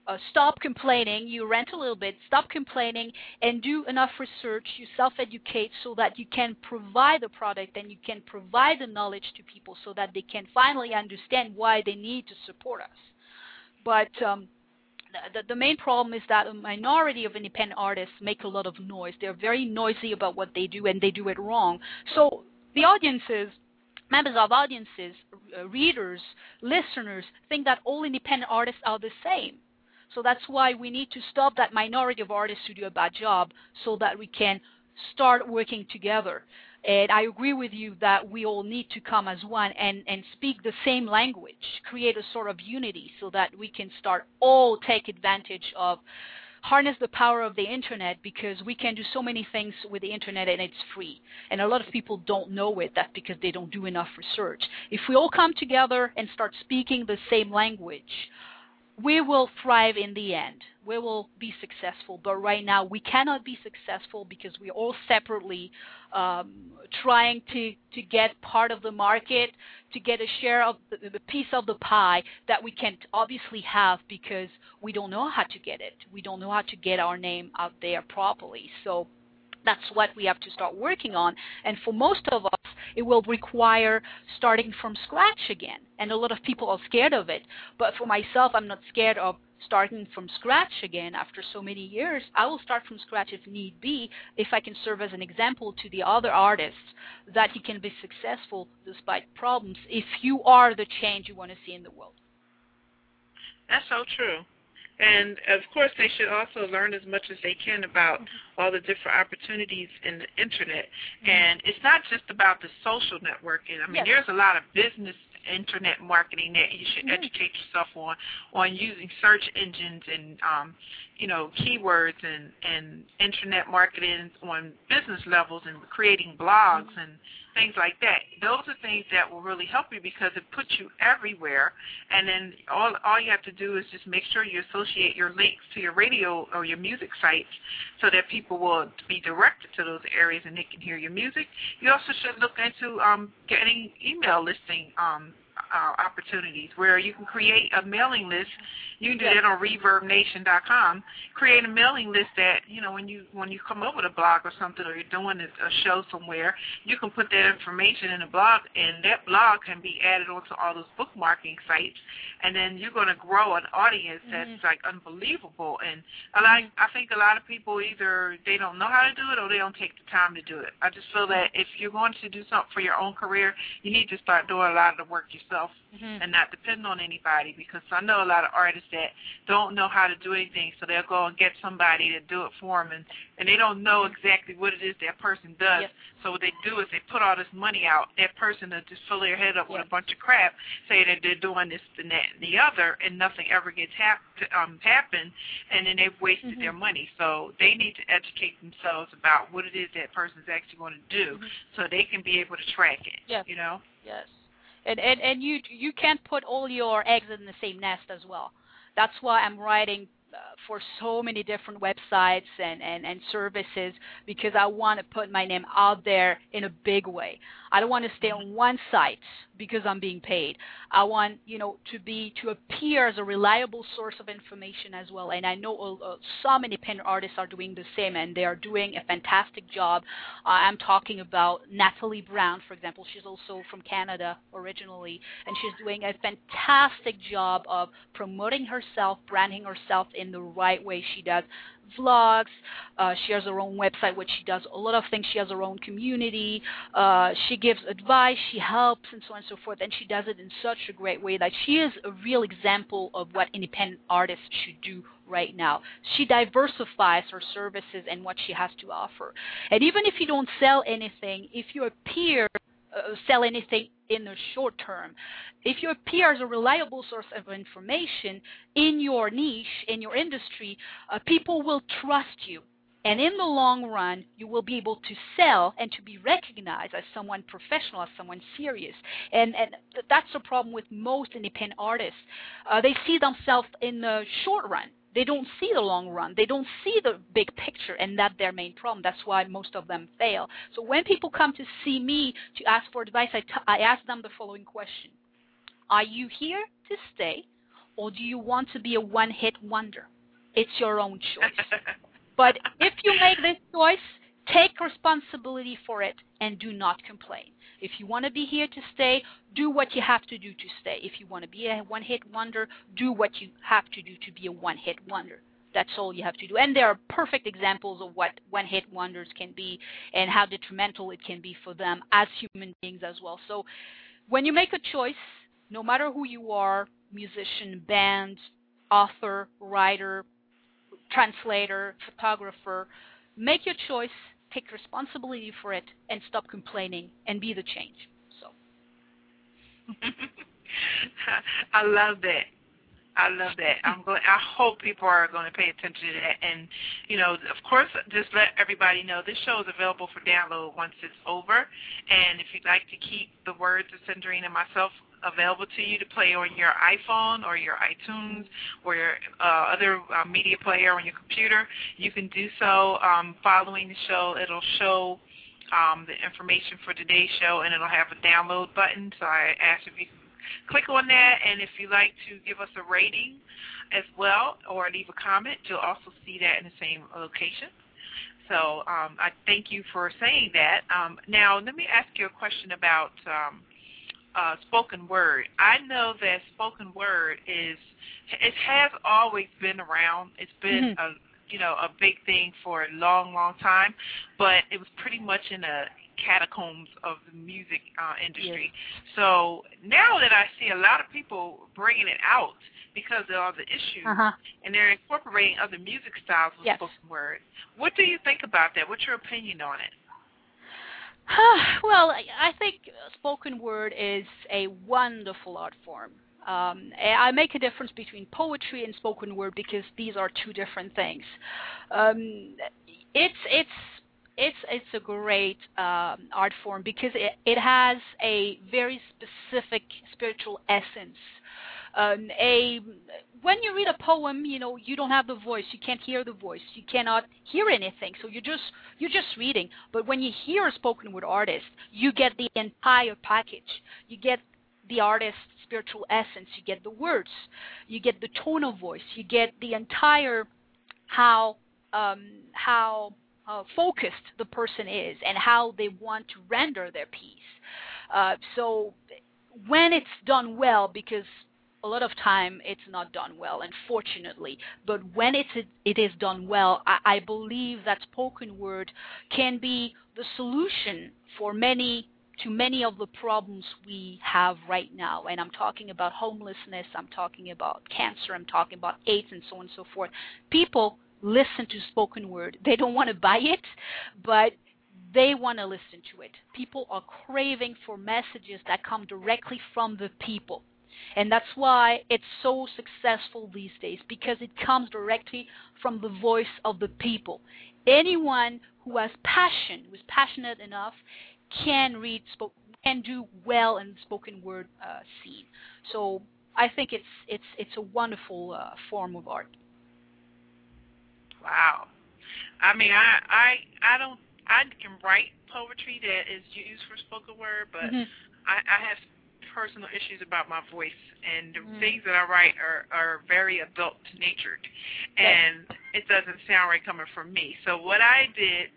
Speaker 5: uh, stop complaining, you rent a little bit, stop complaining, and do enough research, you self educate so that you can provide the product and you can provide the knowledge to people so that they can finally understand why they need to support us. But um, the, the main problem is that a minority of independent artists make a lot of noise. They're very noisy about what they do and they do it wrong. So the audiences members of audiences, uh, readers, listeners think that all independent artists are the same. So that's why we need to stop that minority of artists who do a bad job so that we can start working together. And I agree with you that we all need to come as one and, and speak the same language, create a sort of unity so that we can start all take advantage of harness the power of the internet because we can do so many things with the internet and it's free. And a lot of people don't know it. That's because they don't do enough research. If we all come together and start speaking the same language, we will thrive in the end. We will be successful. But right now, we cannot be successful because we're all separately um, trying to, to get part of the market, to get a share of the, the piece of the pie that we can't obviously have because we don't know how to get it. We don't know how to get our name out there properly. So that's what we have to start working on. And for most of us, it will require starting from scratch again. And a lot of people are scared of it. But for myself, I'm not scared of starting from scratch again after so many years. I will start from scratch if need be, if I can serve as an example to the other artists that you can be successful despite problems if you are the change you want to see in the world.
Speaker 3: That's so true. And of course, they should also learn as much as they can about all the different opportunities in the internet.
Speaker 5: Mm-hmm.
Speaker 3: And it's not just about the social networking. I mean,
Speaker 5: Yes.
Speaker 3: there's a lot of business internet marketing that you should
Speaker 5: Mhm.
Speaker 3: educate yourself on on using search engines and um, you know keywords and and internet marketing on business levels and creating blogs and things like that. Those are things that will really help you because it puts you everywhere. And then all all you have to do is just make sure you associate your links to your radio or your music sites so that people will be directed to those areas and they can hear your music. You also should look into um, getting email listing um, uh, opportunities where you can create a mailing list. You can do that on ReverbNation.com. Create a mailing list that you know when you when you come up with a blog or something, or you're doing a, a show somewhere, you can put that information in a blog, and that blog can be added onto all those bookmarking sites, and then you're going to grow an audience that's
Speaker 5: Mhm.
Speaker 3: like unbelievable. And a lot, I think a lot of people either they don't know how to do it or they don't take the time to do it. I just feel that if you're going to do something for your own career, you need to start doing a lot of the work yourself
Speaker 5: Mhm.
Speaker 3: and not depend on anybody because I know a lot of artists that don't know how to do anything, so they'll go and get somebody to do it for them, and, and they don't know exactly what it is that person does.
Speaker 5: Yep.
Speaker 3: So what they do is they put all this money out. That person will just fill their head up with a bunch of crap, say that they're doing this and that and the other, and nothing ever gets hap- um, happen, and then they've wasted
Speaker 5: Mhm.
Speaker 3: their money. So they need to educate themselves about what it is that person's actually going to do,
Speaker 5: Mhm.
Speaker 3: so they can be able to track it.
Speaker 5: Yeah.
Speaker 3: You know.
Speaker 5: Yes. And, and and you you can't put all your eggs in the same nest as well. That's why I'm writing uh, for so many different websites and, and, and services because I want to put my name out there in a big way. I don't want to stay on one site because I'm being paid. I want, you know, to be to appear as a reliable source of information as well. And I know uh, some independent artists are doing the same, and they are doing a fantastic job. Uh, I'm talking about Natalie Brown, for example. She's also from Canada originally, and she's doing a fantastic job of promoting herself, branding herself in the right way. She does vlogs. Uh, she has her own website, which she does a lot of things. She has her own community. Uh, she gives advice. She helps, and so on and so forth. And she does it in such a great way that she is a real example of what independent artists should do right now. She diversifies her services and what she has to offer. And even if you don't sell anything, if you appear uh, sell anything in the short term. If you appear as a reliable source of information in your niche, in your industry, uh, people will trust you. And in the long run, you will be able to sell and to be recognized as someone professional, as someone serious. And, and that's the problem with most independent artists. Uh, they see themselves in the short run. They don't see the long run. They don't see the big picture, and that's their main problem. That's why most of them fail. So when people come to see me to ask for advice, I, t- I ask them the following question Are you here to stay, or do you want to be a one hit wonder? It's your own choice. But if you make this choice, take responsibility for it and do not complain. If you want to be here to stay, do what you have to do to stay. If you want to be a one hit wonder, do what you have to do to be a one hit wonder. That's all you have to do. And there are perfect examples of what one hit wonders can be and how detrimental it can be for them as human beings as well. So when you make a choice, no matter who you are, musician, band, author, writer, translator, photographer. Make your choice, take responsibility for it, and stop complaining and be the change. So.
Speaker 3: I love that. I love that. I'm going. I hope people are going to pay attention to that, and you know, of course, just let everybody know this show is available for download once it's over. And if you'd like to keep the words of Cendrine and myself available to you to play on your iPhone or your iTunes or your uh, other uh, media player on your computer, you can do so. Um, following the show, it'll show um, the information for today's show, and it'll have a download button. So I ask if you click on that, and if you'd like to give us a rating as well or leave a comment, you'll also see that in the same location. So um, I thank you for saying that. Um, now, let me ask you a question about um, uh, spoken word. I know that spoken word is it has always been around. It's been
Speaker 5: Mhm.
Speaker 3: a you know a big thing for a long, long time, but it was pretty much in a catacombs of the music uh, industry. So now that I see a lot of people bringing it out because of all the issues,
Speaker 5: Uh-huh.
Speaker 3: and they're incorporating other music styles with
Speaker 5: Yes.
Speaker 3: spoken word. What do you think about that? What's your opinion on it?
Speaker 5: well, I think spoken word is a wonderful art form. Um, I make a difference between poetry and spoken word because these are two different things. Um, it's it's it's it's a great um, art form because it, it has a very specific spiritual essence. Um, a when you read a poem, you know you don't have the voice, you can't hear the voice, you cannot hear anything, so you're just you're just reading. But when you hear a spoken word artist, you get the entire package. You get the artist's spiritual essence, you get the words, you get the tone of voice, you get the entire how um, how uh, focused the person is and how they want to render their piece. Uh, so when it's done well, because a lot of time it's not done well, unfortunately. But when it's it is done well, I, I believe that spoken word can be the solution for many to many of the problems we have right now. And I'm talking about homelessness, I'm talking about cancer, I'm talking about AIDS, and so on and so forth. People listen to spoken word. They don't want to buy it, but they want to listen to it. People are craving for messages that come directly from the people. And that's why it's so successful these days because it comes directly from the voice of the people. Anyone who has passion, who is passionate enough, can read, spoke, can do well in the spoken word uh, scene. So I think it's it's it's a wonderful uh, form of art.
Speaker 3: Wow. I mean, I I I don't I can write poetry that is used for spoken word, but
Speaker 5: Mhm.
Speaker 3: I, I have personal issues about my voice, and the
Speaker 5: Mhm.
Speaker 3: things that I write are are very adult natured, and it doesn't sound right coming from me. So what I did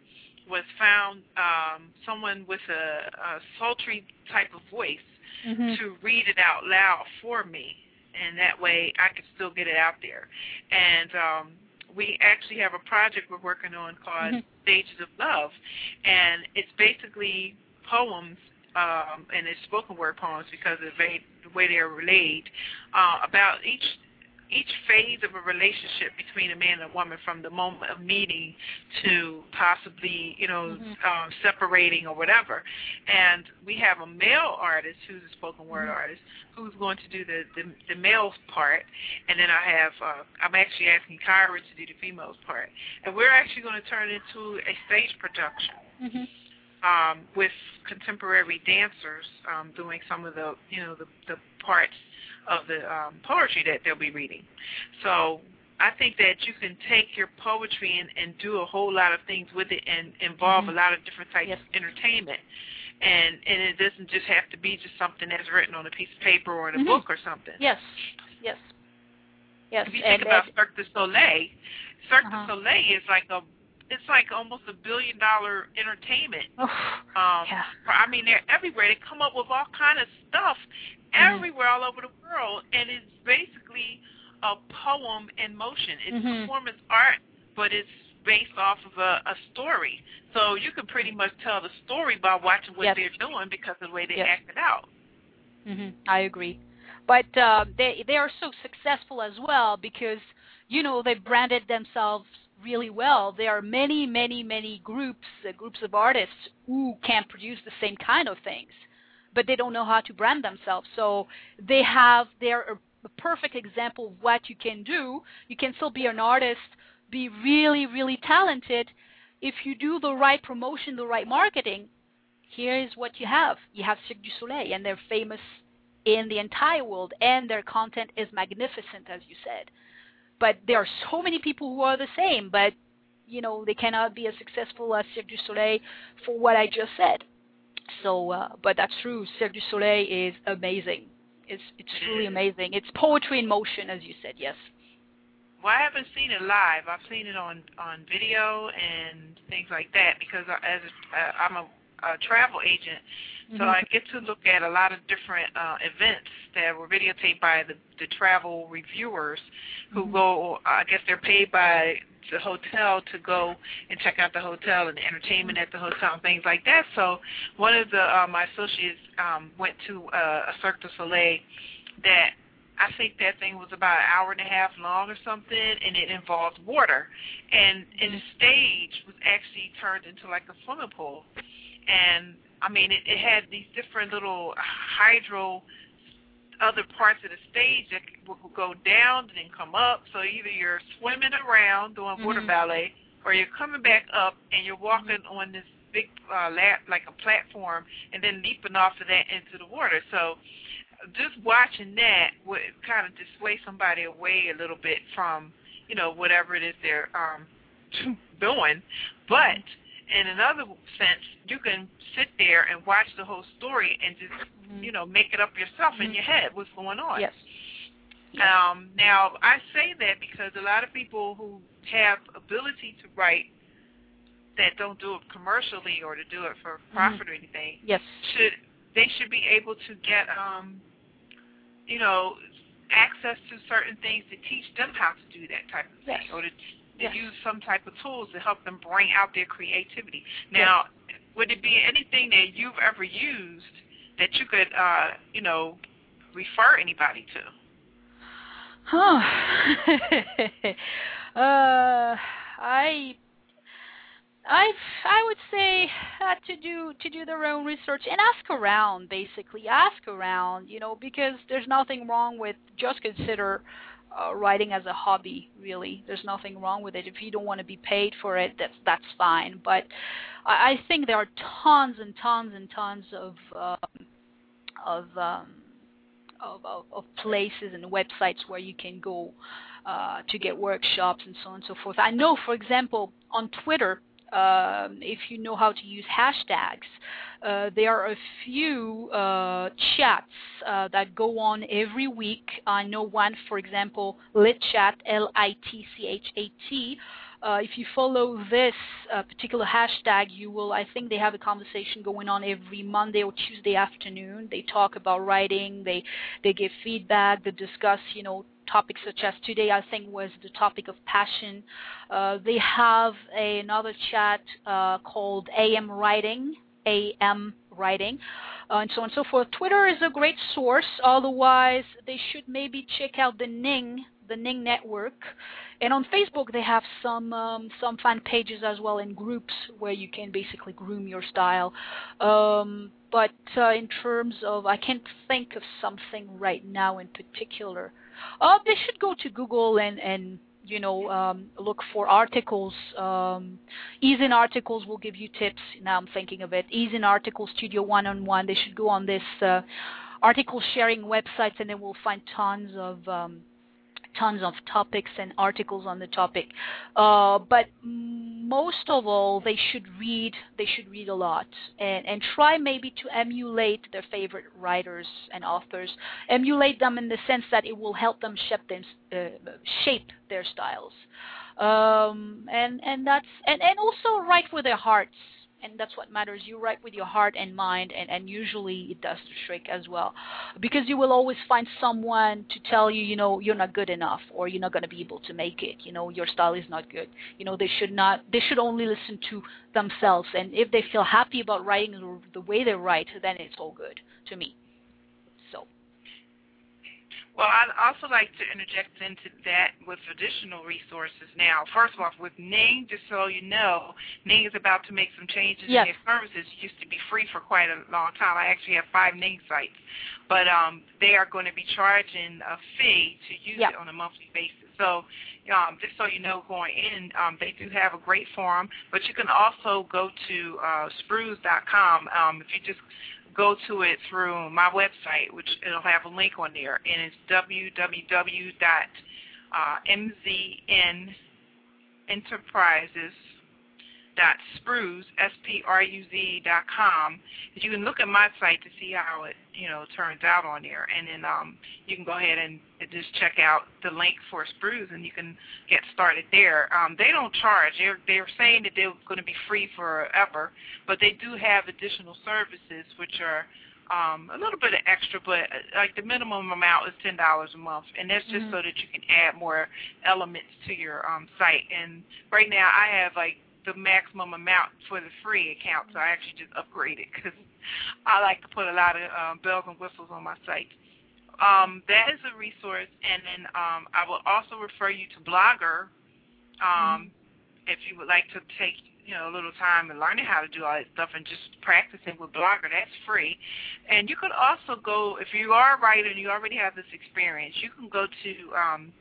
Speaker 3: was found um, someone with a, a sultry type of voice
Speaker 5: Mhm.
Speaker 3: to read it out loud for me, and that way I could still get it out there. And um, we actually have a project we're working on called
Speaker 5: Mhm.
Speaker 3: Stages of Love, and it's basically poems, um, and it's spoken word poems because of the way, the way they're relayed uh, about each each phase of a relationship between a man and a woman from the moment of meeting to possibly, you know,
Speaker 5: Mhm.
Speaker 3: um, separating or whatever. And we have a male artist who's a spoken word
Speaker 5: Mhm.
Speaker 3: artist who's going to do the, the the male part, and then I have uh, I'm actually asking Kyra to do the females part, and we're actually going to turn it into a stage production
Speaker 5: Mhm.
Speaker 3: Um, with contemporary dancers um, doing some of the you know the, the parts of the um, poetry that they'll be reading. So I think that you can take your poetry and, and do a whole lot of things with it and involve
Speaker 5: Mhm.
Speaker 3: a lot of different types
Speaker 5: Yes.
Speaker 3: of entertainment. And and it doesn't just have to be just something that's written on a piece of paper or in a
Speaker 5: Mhm.
Speaker 3: book or something.
Speaker 5: Yes. Yes. Yes.
Speaker 3: If you
Speaker 5: and,
Speaker 3: think about Cirque du Soleil, Cirque
Speaker 5: Uh-huh.
Speaker 3: du Soleil is like a it's like almost a billion dollar entertainment
Speaker 5: oh,
Speaker 3: um,
Speaker 5: yeah.
Speaker 3: I mean, they're everywhere. They come up with all kind of stuff
Speaker 5: Mhm.
Speaker 3: everywhere, all over the world, and it's basically a poem in motion. It's
Speaker 5: Mhm.
Speaker 3: performance art, but it's based off of a, a story. So you can pretty much tell the story by watching what
Speaker 5: Yes.
Speaker 3: they're doing because of the way they
Speaker 5: Yes.
Speaker 3: act it out.
Speaker 5: hmm I agree. but uh, they they are so successful as well because you know they branded themselves really well. There are many, many, many groups, uh, groups of artists who can produce the same kind of things, but they don't know how to brand themselves. So they have they're a, a perfect example of what you can do. You can still be an artist, be really, really talented. If you do the right promotion, the right marketing, here is what you have. You have Cirque du Soleil, and they're famous in the entire world, and their content is magnificent, as you said but there are so many people who are the same, but you know they cannot be as successful as Cirque du Soleil for what I just said. So, uh, but that's true. Cirque du Soleil is amazing. It's it's truly amazing. It's poetry in motion, as you said. Yes.
Speaker 3: Well, I haven't seen it live. I've seen it on on video and things like that because I, as uh, I'm a, a travel agent, so mm-hmm. I get to look at a lot of different uh, events that were videotaped by the, the travel reviewers who mm-hmm. go, I guess they're paid by the hotel to go and check out the hotel and the entertainment at the hotel and things like that. So one of the uh, my associates um, went to uh, a Cirque du Soleil that I think that thing was about an hour and a half long or something, and it involved water. And and the stage was actually turned into like a swimming pool, and I mean, it, it had these different little hydro other parts of the stage that will go down and then come up. So either you're swimming around doing mm-hmm. water ballet, or you're coming back up and you're walking mm-hmm. on this big uh, lap, like a platform, and then leaping off of that into the water. So just watching that would kind of dissuade somebody away a little bit from, you know, whatever it is they're um, doing. But in another sense, you can sit there and watch the whole story and just, mm-hmm. you know, make it up yourself mm-hmm. in your head what's going on.
Speaker 5: Yes.
Speaker 3: Um, now, I say that because a lot of people who have ability to write that don't do it commercially or to do it for mm-hmm. profit mm-hmm. or anything,
Speaker 5: yes,
Speaker 3: should they should be able to get, um, you know, access to certain things to teach them how to do that type of thing, or to
Speaker 5: yes.
Speaker 3: use some type of tools to help them bring out their creativity. Now, yes. would it be anything that you've ever used that you could, uh, you know, refer anybody to?
Speaker 5: Huh. uh, I I I would say uh, to do to do their own research and ask around basically ask around you know because there's nothing wrong with just consider uh, writing as a hobby. Really, there's nothing wrong with it. If you don't want to be paid for it, that's that's fine. But I, I think there are tons and tons and tons of um, of, um, of, of of places and websites where you can go uh, to get workshops and so on and so forth. I know, for example, on Twitter, um, if you know how to use hashtags, uh, there are a few uh, chats uh, that go on every week. I know one, for example, LitChat, L-I-T-C-H-A-T. Uh, if you follow this uh, particular hashtag, you will. I think they have a conversation going on every Monday or Tuesday afternoon. They talk about writing. They they give feedback. They discuss, you know, topics such as today I think was the topic of passion. Uh, they have a, another chat uh, called AM Writing, AM Writing, uh, and so on and so forth. Twitter is a great source. Otherwise, they should maybe check out the Ning, the Ning network. And on Facebook, they have some um, some fan pages as well in groups where you can basically groom your style. Um, but uh, in terms of, I can't think of something right now in particular. Uh, they should go to Google and and you know um, look for articles. Um, Ease Articles will give you tips. Now I'm thinking of it. Ease Articles Studio One on One. They should go on this uh, article sharing websites, and then we'll find tons of um, tons of topics and articles on the topic. Uh, but most of all, they should read. They should read a lot and and try maybe to emulate their favorite writers and authors. Emulate them in the sense that it will help them shape them, uh, shape their styles. Um, and and that's and and also write with their hearts and that's what matters. You write with your heart and mind, and, and usually it does the trick as well, because you will always find someone to tell you, you know, you're not good enough, or you're not going to be able to make it. You know, your style is not good. You know, they should not. They should only listen to themselves, and if they feel happy about writing the way they write, then it's all good to me.
Speaker 3: Well, I'd also like to interject into that with additional resources now. First of all, with Ning, just so you know, Ning is about to make some changes
Speaker 5: Yes.
Speaker 3: in their services. It used to be free for quite a long time. I actually have five Ning sites, but um, they are going to be charging a fee to use
Speaker 5: Yeah.
Speaker 3: it on a monthly basis. So, um, just so you know, going in, um, they do have a great forum, but you can also go to uh, spruz.com. Um, if you just go to it through my website, which it'll have a link on there, and it's www.mznenterprises dot uh, spruz s p r u z dot com. You can look at my site to see how it you know turns out on there, and then um, you can go ahead and just check out the link for Spruz, and you can get started there. Um, they don't charge. They're they're saying that they're going to be free forever, but they do have additional services which are um, a little bit of extra, but uh, like the minimum amount is ten dollars a month, and that's just
Speaker 5: Mhm.
Speaker 3: so that you can add more elements to your um, site. And right now, I have like the maximum amount for the free account, so I actually just upgraded because I like to put a lot of um, bells and whistles on my site. Um, that is a resource, and then um, I will also refer you to Blogger um, if you would like to take you know a little time and learning how to do all that stuff and just practicing with Blogger. That's free, and you could also go if you are a writer and you already have this experience. You can go to um,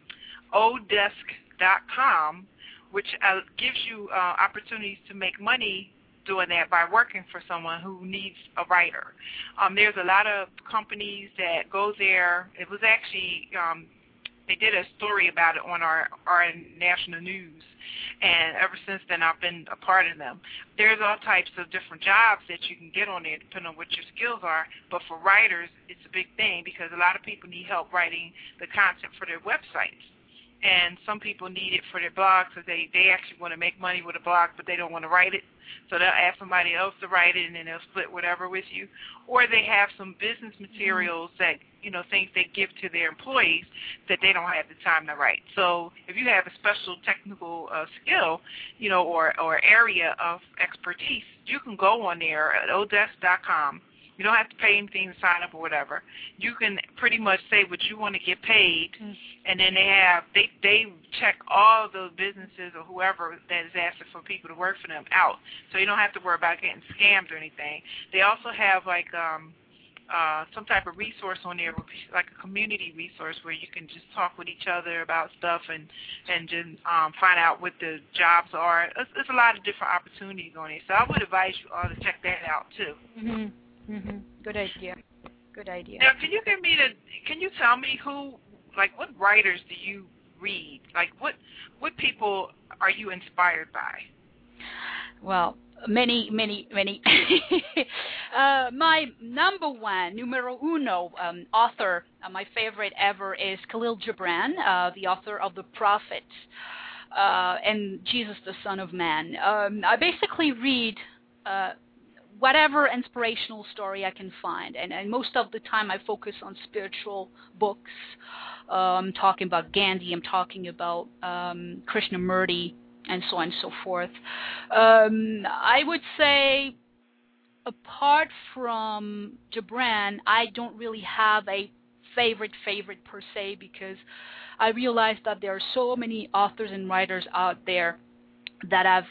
Speaker 3: odesk.com, which uh, gives you uh, opportunities to make money doing that by working for someone who needs a writer. Um, there's a lot of companies that go there. It was actually um, they did a story about it on our our national news, and ever since then I've been a part of them. There's all types of different jobs that you can get on there depending on what your skills are. But for writers, it's a big thing because a lot of people need help writing the content for their websites and some people need it for their blogs because they they actually want to make money with a blog, but they don't want to write it. So they'll ask somebody else to write it, and then they'll split whatever with you. Or they have some business materials that you know things they give to their employees that they don't have the time to write. So if you have a special technical uh, skill, you know, or or area of expertise, you can go on there at odesk.com. You don't have to pay anything to sign up or whatever. You can pretty much say what you want to get paid,
Speaker 5: Mm.
Speaker 3: and then they have they they check all the businesses or whoever that is asking for people to work for them out, so you don't have to worry about getting scammed or anything. They also have like um uh some type of resource on there, like a community resource where you can just talk with each other about stuff and and just um find out what the jobs are. There's, there's a lot of different opportunities on there, so I would advise you all to check that out too.
Speaker 5: Mhm. Mhm. Good idea. Good idea.
Speaker 3: Now, can you give me the? Can you tell me who, like, what writers do you read? Like, what what people are you inspired by?
Speaker 5: Well, many, many, many. uh, my number one, numero uno um, author, uh, my favorite ever is Khalil Gibran, uh, the author of The Prophet uh, and Jesus, the Son of Man. Um, I basically read. Uh, whatever inspirational story I can find. And, and most of the time I focus on spiritual books. Uh, I'm talking about Gandhi, I'm talking about um, Krishnamurti, and so on and so forth. Um, I would say, apart from Gibran, I don't really have a favorite favorite per se because I realize that there are so many authors and writers out there that have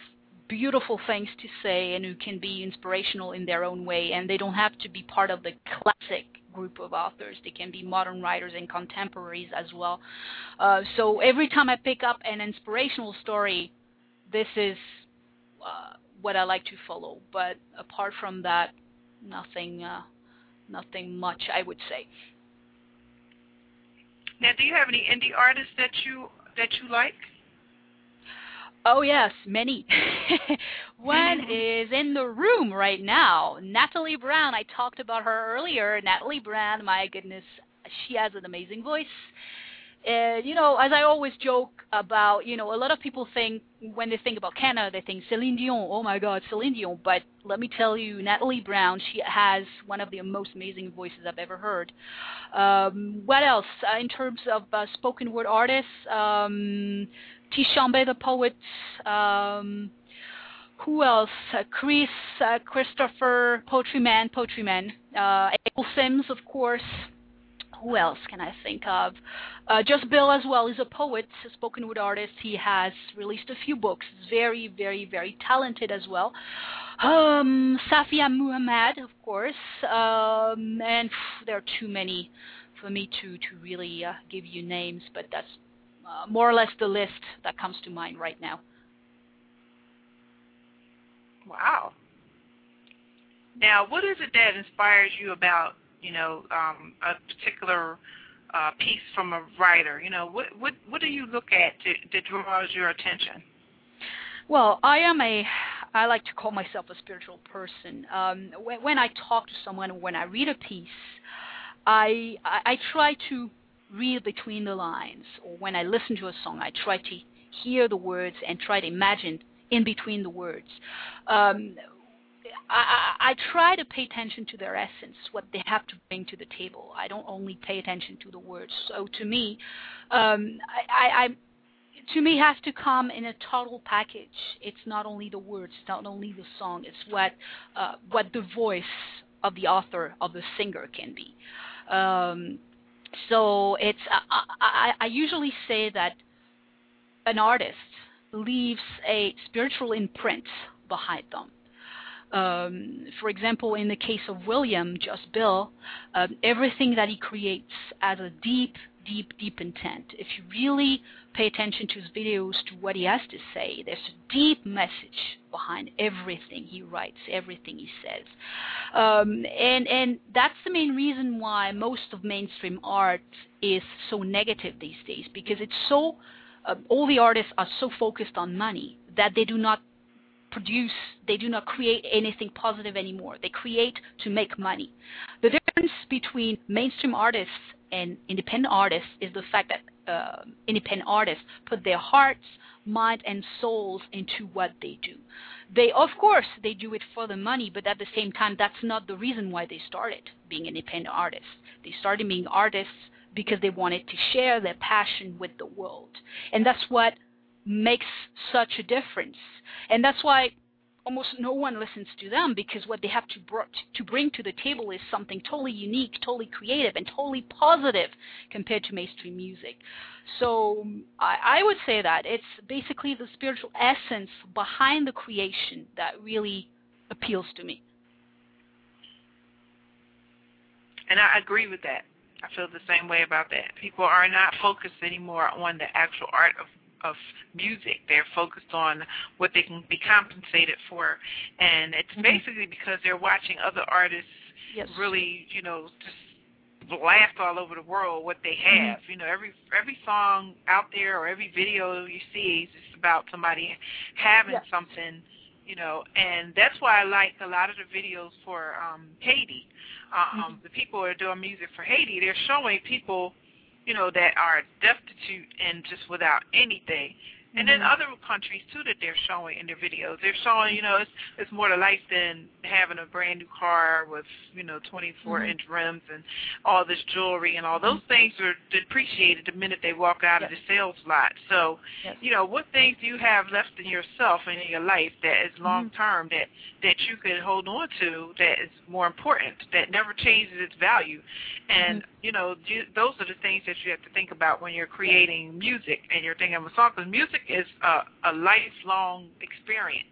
Speaker 5: beautiful things to say and who can be inspirational in their own way and they don't have to be part of the classic group of authors. They can be modern writers and contemporaries as well. Uh, so every time i pick up an inspirational story this is uh, what i like to follow. But apart from that nothing uh, nothing much i would say.
Speaker 3: Now, do you have any indie artists that you that you like?
Speaker 5: Oh yes, many. One is in the room right now. Natalie Brown. I talked about her earlier. Natalie Brown. My goodness, she has an amazing voice. Uh, you know, as I always joke about, you know, a lot of people think when they think about Canada, they think Celine Dion. Oh my God, Celine Dion. But let me tell you, Natalie Brown, she has one of the most amazing voices I've ever heard. Um, what else uh, in terms of uh, spoken word artists? Um, Tishambe the poet. Um, who else? Uh, Chris, uh, Christopher, Poetry Man, Poetry Man. Uh, Abel Sims, of course. who else can I think of? Uh, Just Bill as well is a poet, a spoken word artist. He has released a few books. Very, very, very talented as well. Um, Safia Muhammad, of course, um, and phew, there are too many for me to to really uh, give you names, but that's uh, more or less the list that comes to mind right now.
Speaker 3: Wow. Now, what is it that inspires you about, you know, um, a particular uh, piece from a writer? You know, what what what do you look at to, that draws your attention?
Speaker 5: Well, I am a, I like to call myself a spiritual person. Um, when, when I talk to someone, when I read a piece, I, I I try to read between the lines, or when I listen to a song, I try to hear the words and try to imagine in between the words. Um, I, I, try to pay attention to their essence, what they have to bring to the table. I don't only pay attention to the words. So to me, um, I, I, to me has to come in a total package. It's not only the words, not only the song. It's what uh, what the voice of the author of the singer can be. Um, so it's I, I, I usually say that an artist leaves a spiritual imprint behind them. Um, for example, in the case of William, just Bill, um, everything that he creates has a deep, deep, deep intent. If you really pay attention to his videos, to what he has to say, there's a deep message behind everything he writes, everything he says. Um, and, and that's the main reason why most of mainstream art is so negative these days, because it's so, uh, all the artists are so focused on money that they do not produce, they do not create anything positive anymore. They create to make money. The difference between mainstream artists and independent artists is the fact that uh, independent artists put their hearts, mind, and souls into what they do. They, of course, they do it for the money, but at the same time, that's not the reason why they started being independent artists. They started being artists because they wanted to share their passion with the world, and that's what makes such a difference. And that's why almost no one listens to them because what they have to, br- to bring to the table is something totally unique, totally creative, and totally positive compared to mainstream music. So um, I, I would say that it's basically the spiritual essence behind the creation that really appeals to me.
Speaker 3: And I agree with that. I feel the same way about that. People are not focused anymore on the actual art of of music. They're focused on what they can be compensated for, and it's
Speaker 5: Mhm.
Speaker 3: basically because they're watching other artists
Speaker 5: Yes.
Speaker 3: really, you know, just blast all over the world what they have. You know, every every song out there or every video you see is just about somebody having
Speaker 5: Yeah.
Speaker 3: something, you know, and that's why I like a lot of the videos for um Haiti. Um the people who are doing music for Haiti, they're showing people, you know, that are destitute and just without anything. And then
Speaker 5: Mhm.
Speaker 3: other countries too that they're showing in their videos. They're showing, you know, it's it's more to life than having a brand new car with, you know, 24
Speaker 5: Mhm.
Speaker 3: inch rims and all this jewelry and all those things are depreciated the minute they walk out of the sales lot. So,
Speaker 5: Yes.
Speaker 3: you know, what things do you have left in yourself and in your life that is long term that that you could hold on to that is more important that never changes its value, and you know you, those are the things that you have to think about when you're creating music and you're thinking of a song because music is a, a lifelong experience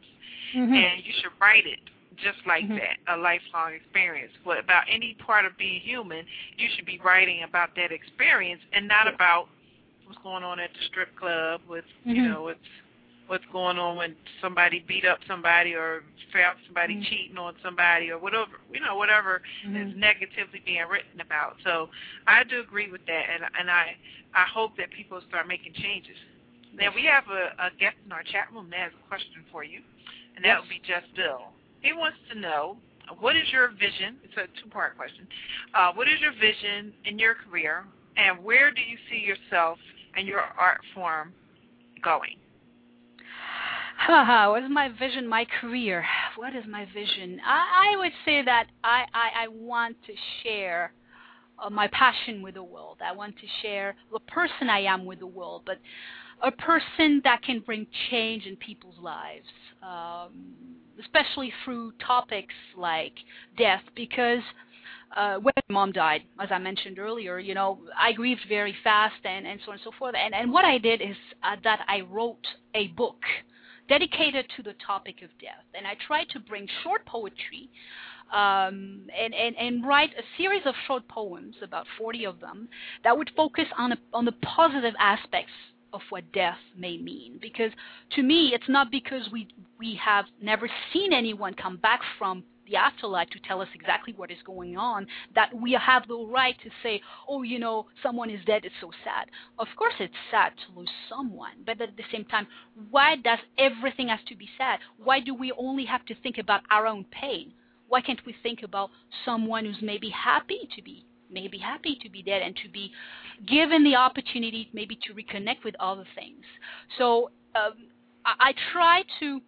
Speaker 5: Mhm.
Speaker 3: and you should write it just like
Speaker 5: Mhm.
Speaker 3: that, a lifelong experience. But about any part of being human, you should be writing about that experience and not about what's going on at the strip club with you
Speaker 5: Mhm.
Speaker 3: know what's what's going on when somebody beat up somebody or found somebody
Speaker 5: Mhm.
Speaker 3: cheating on somebody or whatever you know whatever
Speaker 5: Mhm.
Speaker 3: is negatively being written about. So I do agree with that, and and I I hope that people start making changes. Now we have a, a guest in our chat room that has a question for you, and that
Speaker 5: Yes.
Speaker 3: would be Just Bill. He wants to know what is your vision? It's a two-part question. Uh, what is your vision in your career, and where do you see yourself and your art form going?
Speaker 5: What is my vision, my career? What is my vision? I, I would say that I, I, I want to share uh, my passion with the world. I want to share the person I am with the world, but a person that can bring change in people's lives, um, especially through topics like death, because uh, when my mom died, as I mentioned earlier, you know, I grieved very fast and, and so on and so forth. And, and what I did is uh, that I wrote a book dedicated to the topic of death. And I tried to bring short poetry um, and, and, and write a series of short poems, about 40 of them, that would focus on, a, on the positive aspects of what death may mean. Because to me, it's not because we, we have never seen anyone come back from the afterlife to tell us exactly what is going on, that we have the right to say, oh, you know, someone is dead, it's so sad. Of course, it's sad to lose someone, but at the same time, why does everything have to be sad? Why do we only have to think about our own pain? Why can't we think about someone who's maybe happy to be maybe happy to be dead and to be given the opportunity maybe to reconnect with other things. So um, I, I try to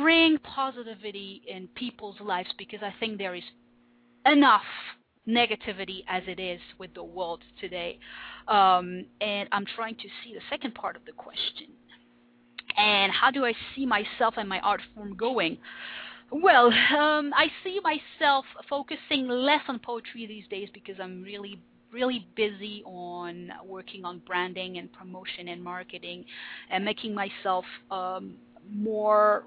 Speaker 5: bring positivity in people's lives because I think there is enough negativity as it is with the world today. Um, and I'm trying to see the second part of the question. And how do I see myself and my art form going? Well, um, I see myself focusing less on poetry these days because I'm really really busy on working on branding and promotion and marketing and making myself um, more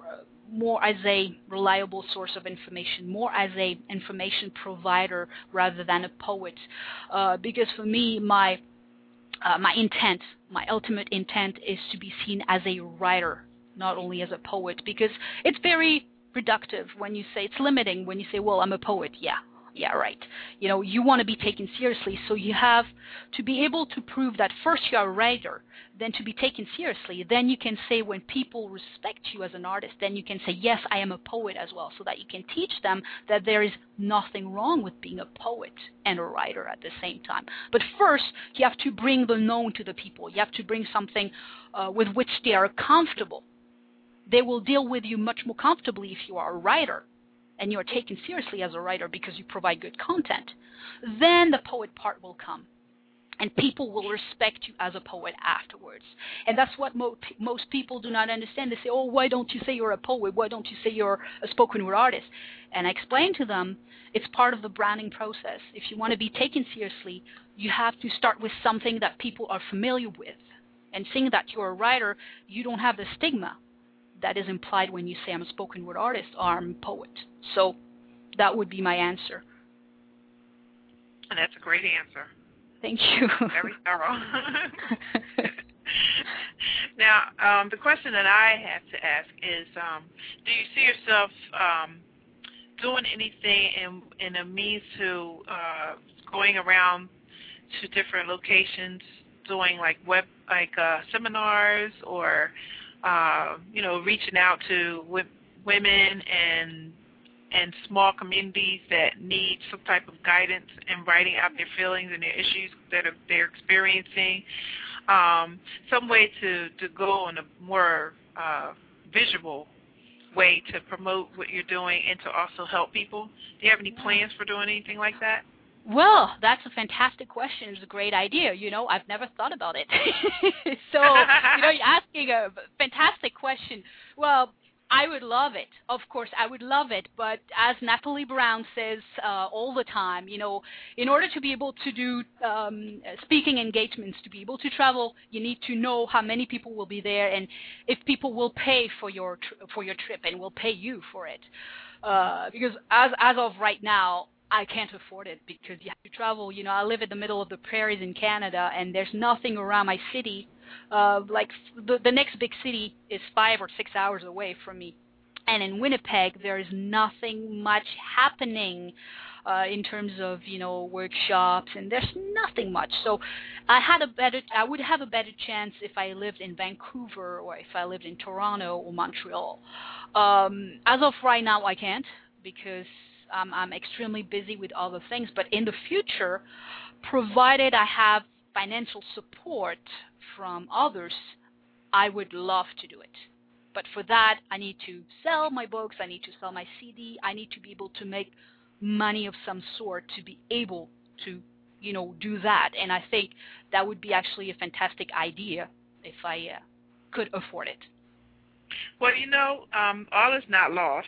Speaker 5: more as a reliable source of information, more as a information provider rather than a poet. Uh, because for me, my uh, my intent, my ultimate intent, is to be seen as a writer, not only as a poet. Because it's very reductive when you say it's limiting when you say, "Well, I'm a poet." Yeah, yeah, right. You know, you want to be taken seriously, so you have to be able to prove that first you're a writer, then to be taken seriously. Then you can say when people respect you as an artist, then you can say, yes, I am a poet as well, so that you can teach them that there is nothing wrong with being a poet and a writer at the same time. But first, you have to bring the known to the people. You have to bring something uh, with which they are comfortable. They will deal with you much more comfortably if you are a writer and you're taken seriously as a writer because you provide good content, then the poet part will come. And people will respect you as a poet afterwards. And that's what mo- most people do not understand. They say, oh, why don't you say you're a poet? Why don't you say you're a spoken word artist? And I explain to them it's part of the branding process. If you want to be taken seriously, you have to start with something that people are familiar with. And seeing that you're a writer, you don't have the stigma that is implied when you say I'm a spoken word artist or I'm a poet. So that would be my answer.
Speaker 3: And that's a great answer.
Speaker 5: Thank you.
Speaker 3: Very thorough. now, um, the question that I have to ask is, um, do you see yourself um, doing anything in in a means to uh, going around to different locations, doing like web like uh, seminars or uh, you know, reaching out to w- women and and small communities that need some type of guidance and writing out their feelings and their issues that are, they're experiencing. Um, some way to, to go on a more uh, visual way to promote what you're doing and to also help people. Do you have any plans for doing anything like that?
Speaker 5: Well, that's a fantastic question. It's a great idea. You know, I've never thought about it. so, you know, you're asking a fantastic question. Well, I would love it. Of course, I would love it. But as Natalie Brown says uh, all the time, you know, in order to be able to do um, speaking engagements, to be able to travel, you need to know how many people will be there and if people will pay for your tr- for your trip and will pay you for it. Uh, because as as of right now, I can't afford it because you have to travel. You know, I live in the middle of the prairies in Canada, and there's nothing around my city. Uh, like the, the next big city is five or six hours away from me, and in Winnipeg there is nothing much happening uh, in terms of you know workshops, and there's nothing much. So I had a better, I would have a better chance if I lived in Vancouver or if I lived in Toronto or Montreal. Um, as of right now, I can't because um, I'm extremely busy with other things. But in the future, provided I have financial support from others, I would love to do it. But for that, I need to sell my books, I need to sell my CD, I need to be able to make money of some sort to be able to, you know, do that. And I think that would be actually a fantastic idea if I uh, could afford it.
Speaker 3: Well, you know, um, all is not lost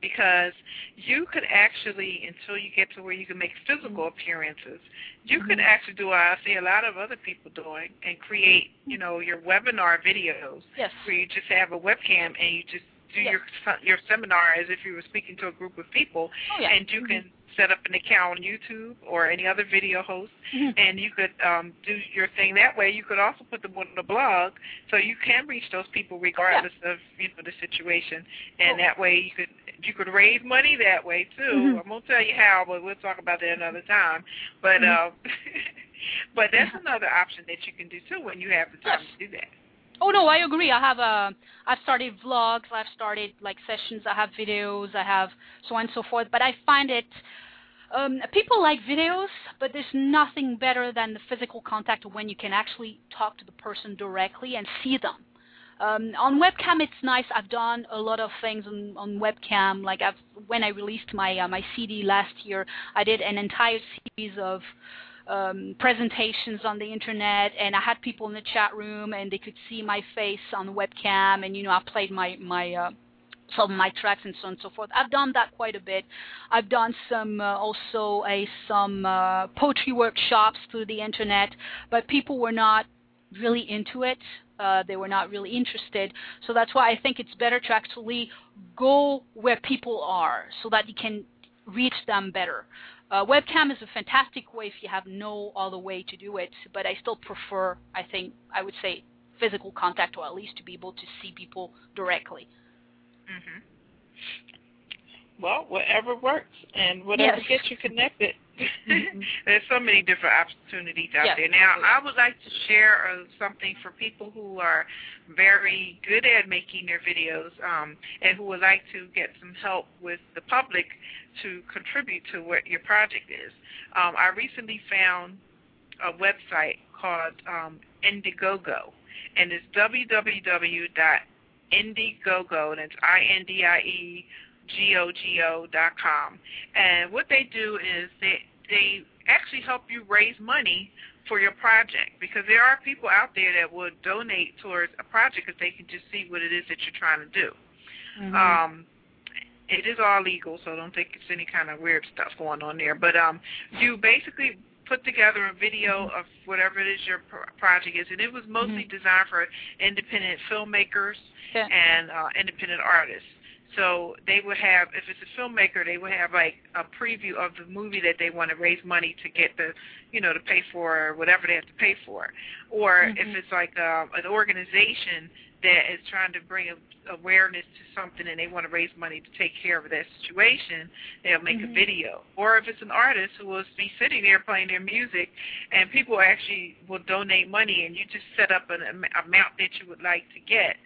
Speaker 3: because you could actually, until you get to where you can make physical mm-hmm. appearances, you could mm-hmm. actually do what I see a lot of other people doing and create, you know, your webinar videos
Speaker 5: Yes.
Speaker 3: where you just have a webcam and you just do
Speaker 5: Yes.
Speaker 3: your your seminar as if you were speaking to a group of people,
Speaker 5: Oh yeah.
Speaker 3: and you can set up an account on YouTube or any other video host,
Speaker 5: Mhm.
Speaker 3: and you could um, do your thing that way. You could also put them on the blog, so you can reach those people regardless of you know the situation, and
Speaker 5: Oh.
Speaker 3: that way you could you could raise money that way too.
Speaker 5: Mhm.
Speaker 3: I'm gonna tell you how, but we'll talk about that another time. But
Speaker 5: Mhm.
Speaker 3: uh, but that's another option that you can do too when you have the time
Speaker 5: Yes.
Speaker 3: to do that.
Speaker 5: Oh no, I agree. I have a, I've started vlogs, I've started like sessions, I have videos, I have so on and so forth. But I find it, um, people like videos, but there's nothing better than the physical contact when you can actually talk to the person directly and see them. Um, on webcam, it's nice. I've done a lot of things on, on webcam. Like I've, when I released my uh, my CD last year, I did an entire series of um, presentations on the internet, and I had people in the chat room, and they could see my face on the webcam, and you know I played my my uh, some of my tracks and so on and so forth. I've done that quite a bit. I've done some uh, also a some uh, poetry workshops through the internet, but people were not really into it. Uh, they were not really interested. So that's why I think it's better to actually go where people are so that you can reach them better. Uh, webcam is a fantastic way if you have no other way to do it, but I still prefer, I think, I would say, physical contact or at least to be able to see people directly.
Speaker 3: hmm Well, whatever works and whatever
Speaker 5: Yes.
Speaker 3: gets you connected.
Speaker 5: Mhm.
Speaker 3: There's so many different opportunities out
Speaker 5: Yes,
Speaker 3: there. Now,
Speaker 5: absolutely.
Speaker 3: I would like to share uh, something for people who are very good at making their videos um, and who would like to get some help with the public to contribute to what your project is. Um, I recently found a website called um, Indiegogo, and it's www.indiegogo, and it's I-N-D-I-E G-O-G-O dot com. And what they do is they they actually help you raise money for your project because there are people out there that would donate towards a project if they can just see what it is that you're trying to do.
Speaker 5: Mm-hmm.
Speaker 3: Um, it is all legal, so don't think it's any kind of weird stuff going on there. But um, you basically put together a video of whatever it is your pro- project is, and it was mostly designed for independent filmmakers
Speaker 5: Yeah.
Speaker 3: and uh, independent artists. So they would have, if it's a filmmaker, they would have like a preview of the movie that they want to raise money to get the, you know, to pay for or whatever they have to pay for. Or if
Speaker 5: Mhm.
Speaker 3: it's like uh, an organization that is trying to bring a, awareness to something and they want to raise money to take care of that situation, they'll make a
Speaker 5: Mhm.
Speaker 3: video. Or if it's an artist who will be sitting there playing their music and people actually will donate money and you just set up an am- amount that you would like to get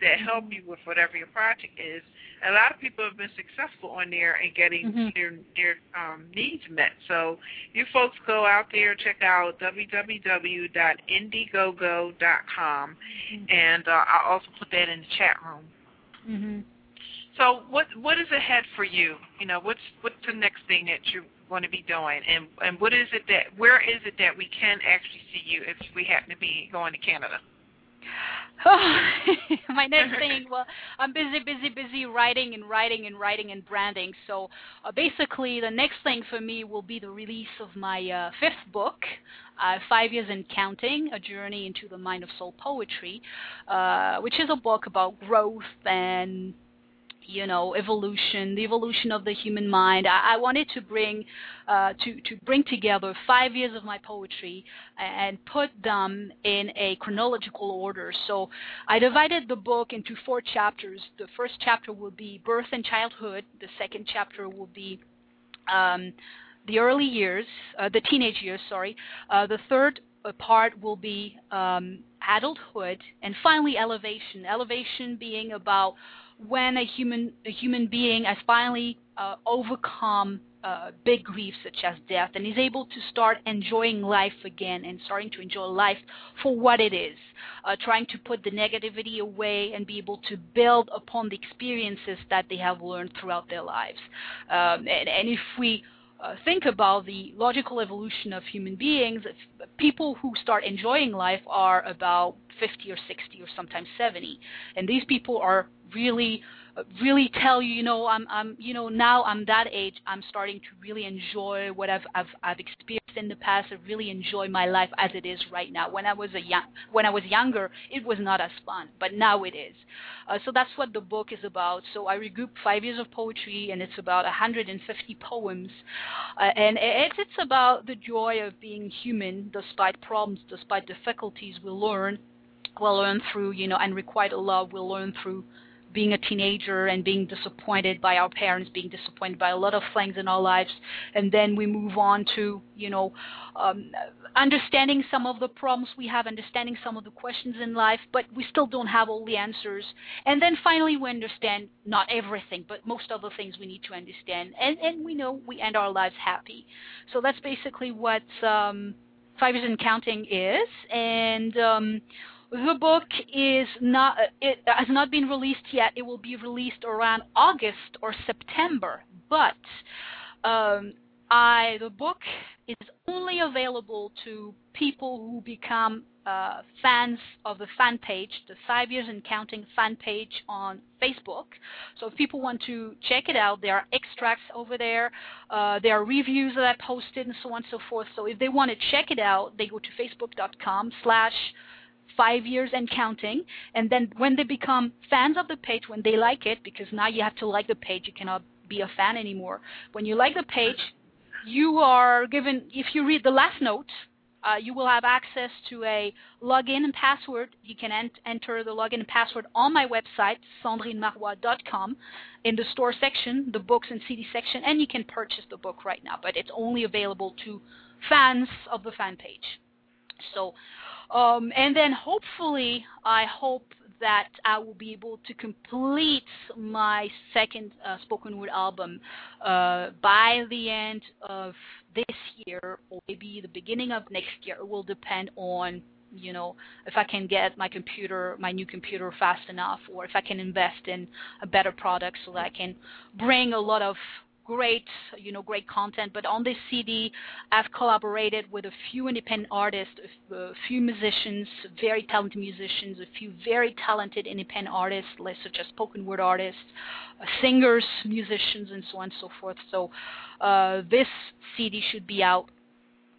Speaker 3: that help you with whatever your project is. A lot of people have been successful on there and getting
Speaker 5: Mhm.
Speaker 3: their their um, needs met. So you folks go out there, check out www.indiegogo.com, and uh, I'll also put that in the chat room.
Speaker 5: Mhm.
Speaker 3: So what what is ahead for you? You know, what's what's the next thing that you want to be doing, and and what is it that where is it that we can actually see you if we happen to be going to Canada?
Speaker 5: my next thing, well, I'm busy, busy, busy writing and writing and writing and branding. So uh, basically, the next thing for me will be the release of my uh, fifth book, uh, Five Years and Counting: A Journey into the Mind of Soul Poetry, uh, which is a book about growth and you know evolution the evolution of the human mind. I, I wanted to bring uh, to to bring together five years of my poetry and put them in a chronological order. So i divided the book into four chapters. The first chapter will be birth and childhood. The second chapter will be um, the early years uh, the teenage years sorry. Uh, the third uh, part will be um, adulthood. And finally elevation. Elevation being about when a human a human being has finally uh, overcome uh, big griefs such as death and is able to start enjoying life again and starting to enjoy life for what it is, uh, trying to put the negativity away and be able to build upon the experiences that they have learned throughout their lives. Um, and, and if we uh, think about the logical evolution of human beings, people who start enjoying life are about 50 or 60 or sometimes 70. And these people are really really tell you, you know, I'm, I'm, you know, now I'm that age. I'm starting to really enjoy what I've, I've, I've experienced in the past. I really enjoy my life as it is right now. When I was a young, when I was younger, it was not as fun, but now it is. Uh, so that's what the book is about. So I regrouped five years of poetry, and it's about 150 poems, uh, and it's it's about the joy of being human, despite problems, despite difficulties. We learn, we'll learn through, you know, and requite a love. We'll learn through being a teenager and being disappointed by our parents, being disappointed by a lot of things in our lives, and then we move on to, you know, um, understanding some of the problems we have, understanding some of the questions in life, but we still don't have all the answers. And then finally, we understand not everything, but most of the things we need to understand, and and we know we end our lives happy. So that's basically what um, Five Years Counting is, and. Um, the book is not it has not been released yet. It will be released around August or September. But um, I the book is only available to people who become uh, fans of the fan page, the Five Years and Counting fan page on Facebook. So if people want to check it out, there are extracts over there. Uh, there are reviews that I posted and so on and so forth. So if they want to check it out, they go to facebook.com slash five years and counting. And then when they become fans of the page, when they like it, because now you have to like the page, you cannot be a fan anymore. When you like the page, you are given, if you read the last note, uh, you will have access to a login and password. You can ent- enter the login and password on my website, cendrinemarrouat.com, in the store section, the books and CD section, and you can purchase the book right now. But it's only available to fans of the fan page. So um, and then hopefully, I hope that I will be able to complete my second uh, spoken word album uh, by the end of this year, or maybe the beginning of next year. It will depend on you know if I can get my computer, my new computer, fast enough, or if I can invest in a better product so that I can bring a lot of great, you know, great content. But on this CD, I've collaborated with a few independent artists, a few musicians, very talented musicians, a few very talented independent artists, such as spoken word artists, uh, singers, musicians, and so on and so forth. So uh, this CD should be out.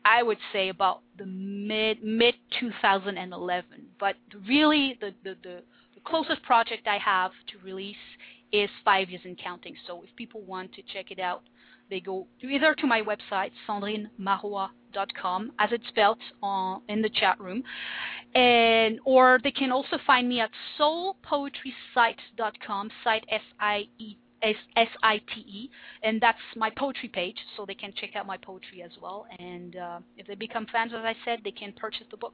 Speaker 5: I would say about the mid mid 2011, but really the, the, the, the closest project I have to release is five years and counting. So if people want to check it out, they go either to my website, cendrinemarrouat.com, as it's spelled on, in the chat room, and or they can also find me at soulpoetrysite.com, site S-I-E S-I-T-E, and that's my poetry page, so they can check out my poetry as well. And uh, if they become fans, as I said, they can purchase the book.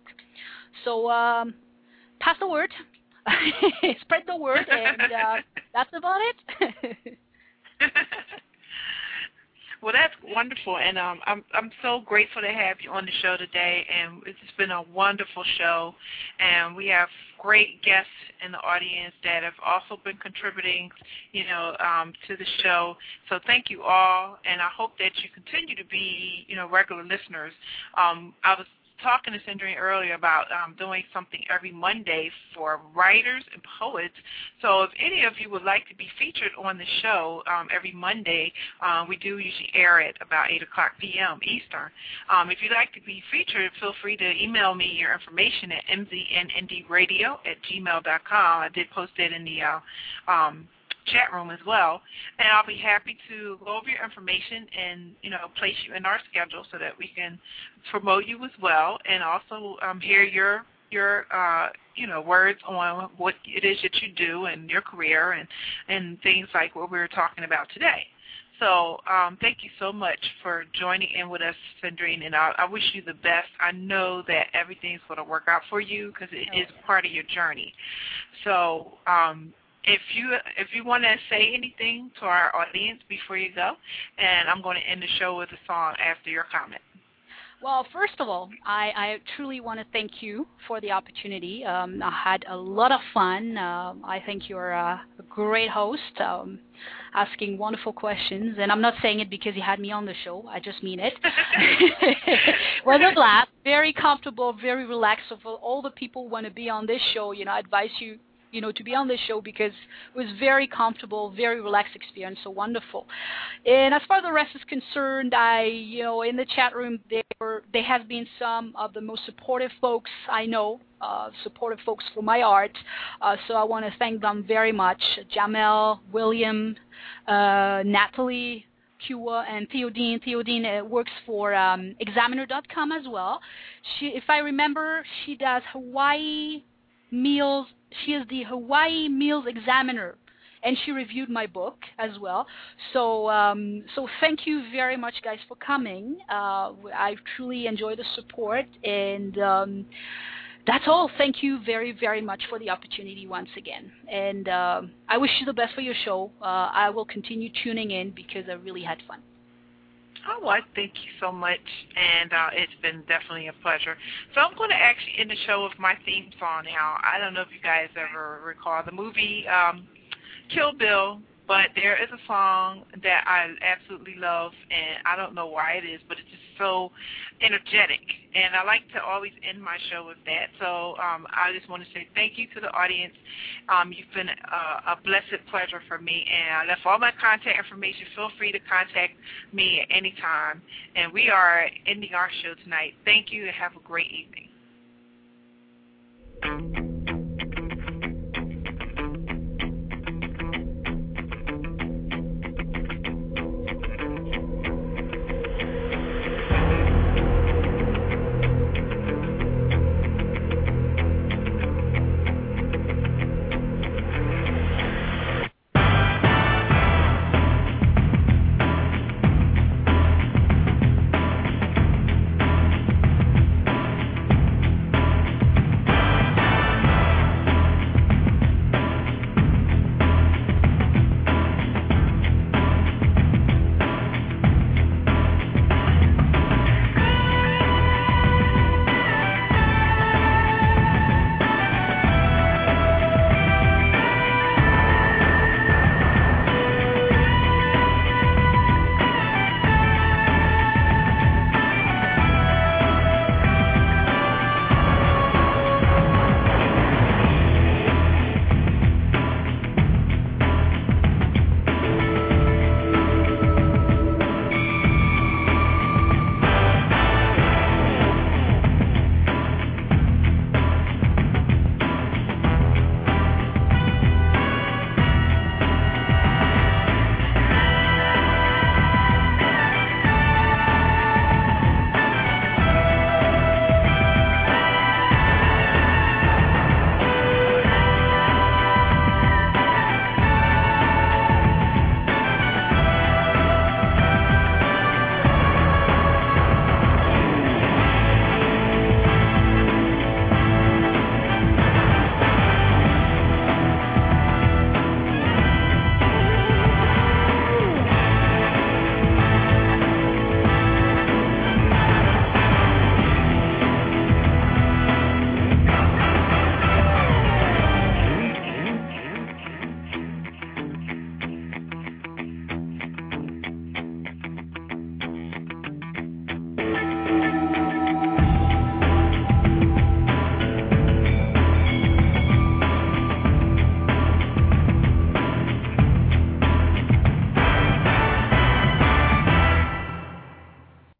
Speaker 5: So um, pass the word. spread the word, and uh, that's about it.
Speaker 3: well, that's wonderful, and um, I'm I'm so grateful to have you on the show today, and it's been a wonderful show, and we have great guests in the audience that have also been contributing, you know, um, to the show. So thank you all, and I hope that you continue to be, you know, regular listeners. Um, I was talking to Cendrine earlier about um, doing something every Monday for writers and poets. So if any of you would like to be featured on the show um, every Monday, um, we do usually air it about 8 o'clock p.m. Eastern. Um, if you'd like to be featured, feel free to email me your information at mzndradio at gmail.com. I did post it in the uh, um, chat room as well, and I'll be happy to go over your information and you know place you in our schedule so that we can promote you as well, and also um, hear your your uh, you know words on what it is that you do and your career and and things like what we were talking about today. So um, thank you so much for joining in with us, Cendrine, and I, I wish you the best. I know that everything's going to work out for you because it is part of your journey. So um, if you if you want to say anything to our audience before you go, and I'm going to end the show with a song after your comment.
Speaker 5: Well, first of all, I, I truly want to thank you for the opportunity. Um, I had a lot of fun. Uh, I think you're a, great host, um, asking wonderful questions. And I'm not saying it because you had me on the show. I just mean it. was a blast. Very comfortable, very relaxed. So for all the people who want to be on this show, you know, I advise you you know, to be on this show because it was very comfortable, very relaxed experience, so wonderful. And as far as the rest is concerned, I, you know, in the chat room there were, there have been some of the most supportive folks I know, uh, supportive folks for my art. Uh, so I want to thank them very much. Jamel, William, uh, Natalie, Kua and Theodine. Theodine uh, works for um, Examiner.com as well. She, if I remember, she does Hawaii meals. She is the Hawaii Meals Examiner, and she reviewed my book as well. So, um, so thank you very much, guys, for coming. Uh, I truly enjoy the support, and um, that's all. Thank you very, very much for the opportunity once again. And uh, I wish you the best for your show. Uh, I will continue tuning in because I really had fun.
Speaker 3: Oh, well, thank you so much, and uh, it's been definitely a pleasure. So I'm going to actually end the show with my theme song now. I don't know if you guys ever recall the movie um, Kill Bill but there is a song that I absolutely love, and I don't know why it is, but it's so energetic. And I like to always end my show with that. So um, I just want to say thank you to the audience. Um, you've been a, a blessed pleasure for me, and I left all my contact information. Feel free to contact me at any time. And we are ending our show tonight. Thank you, and have a great evening.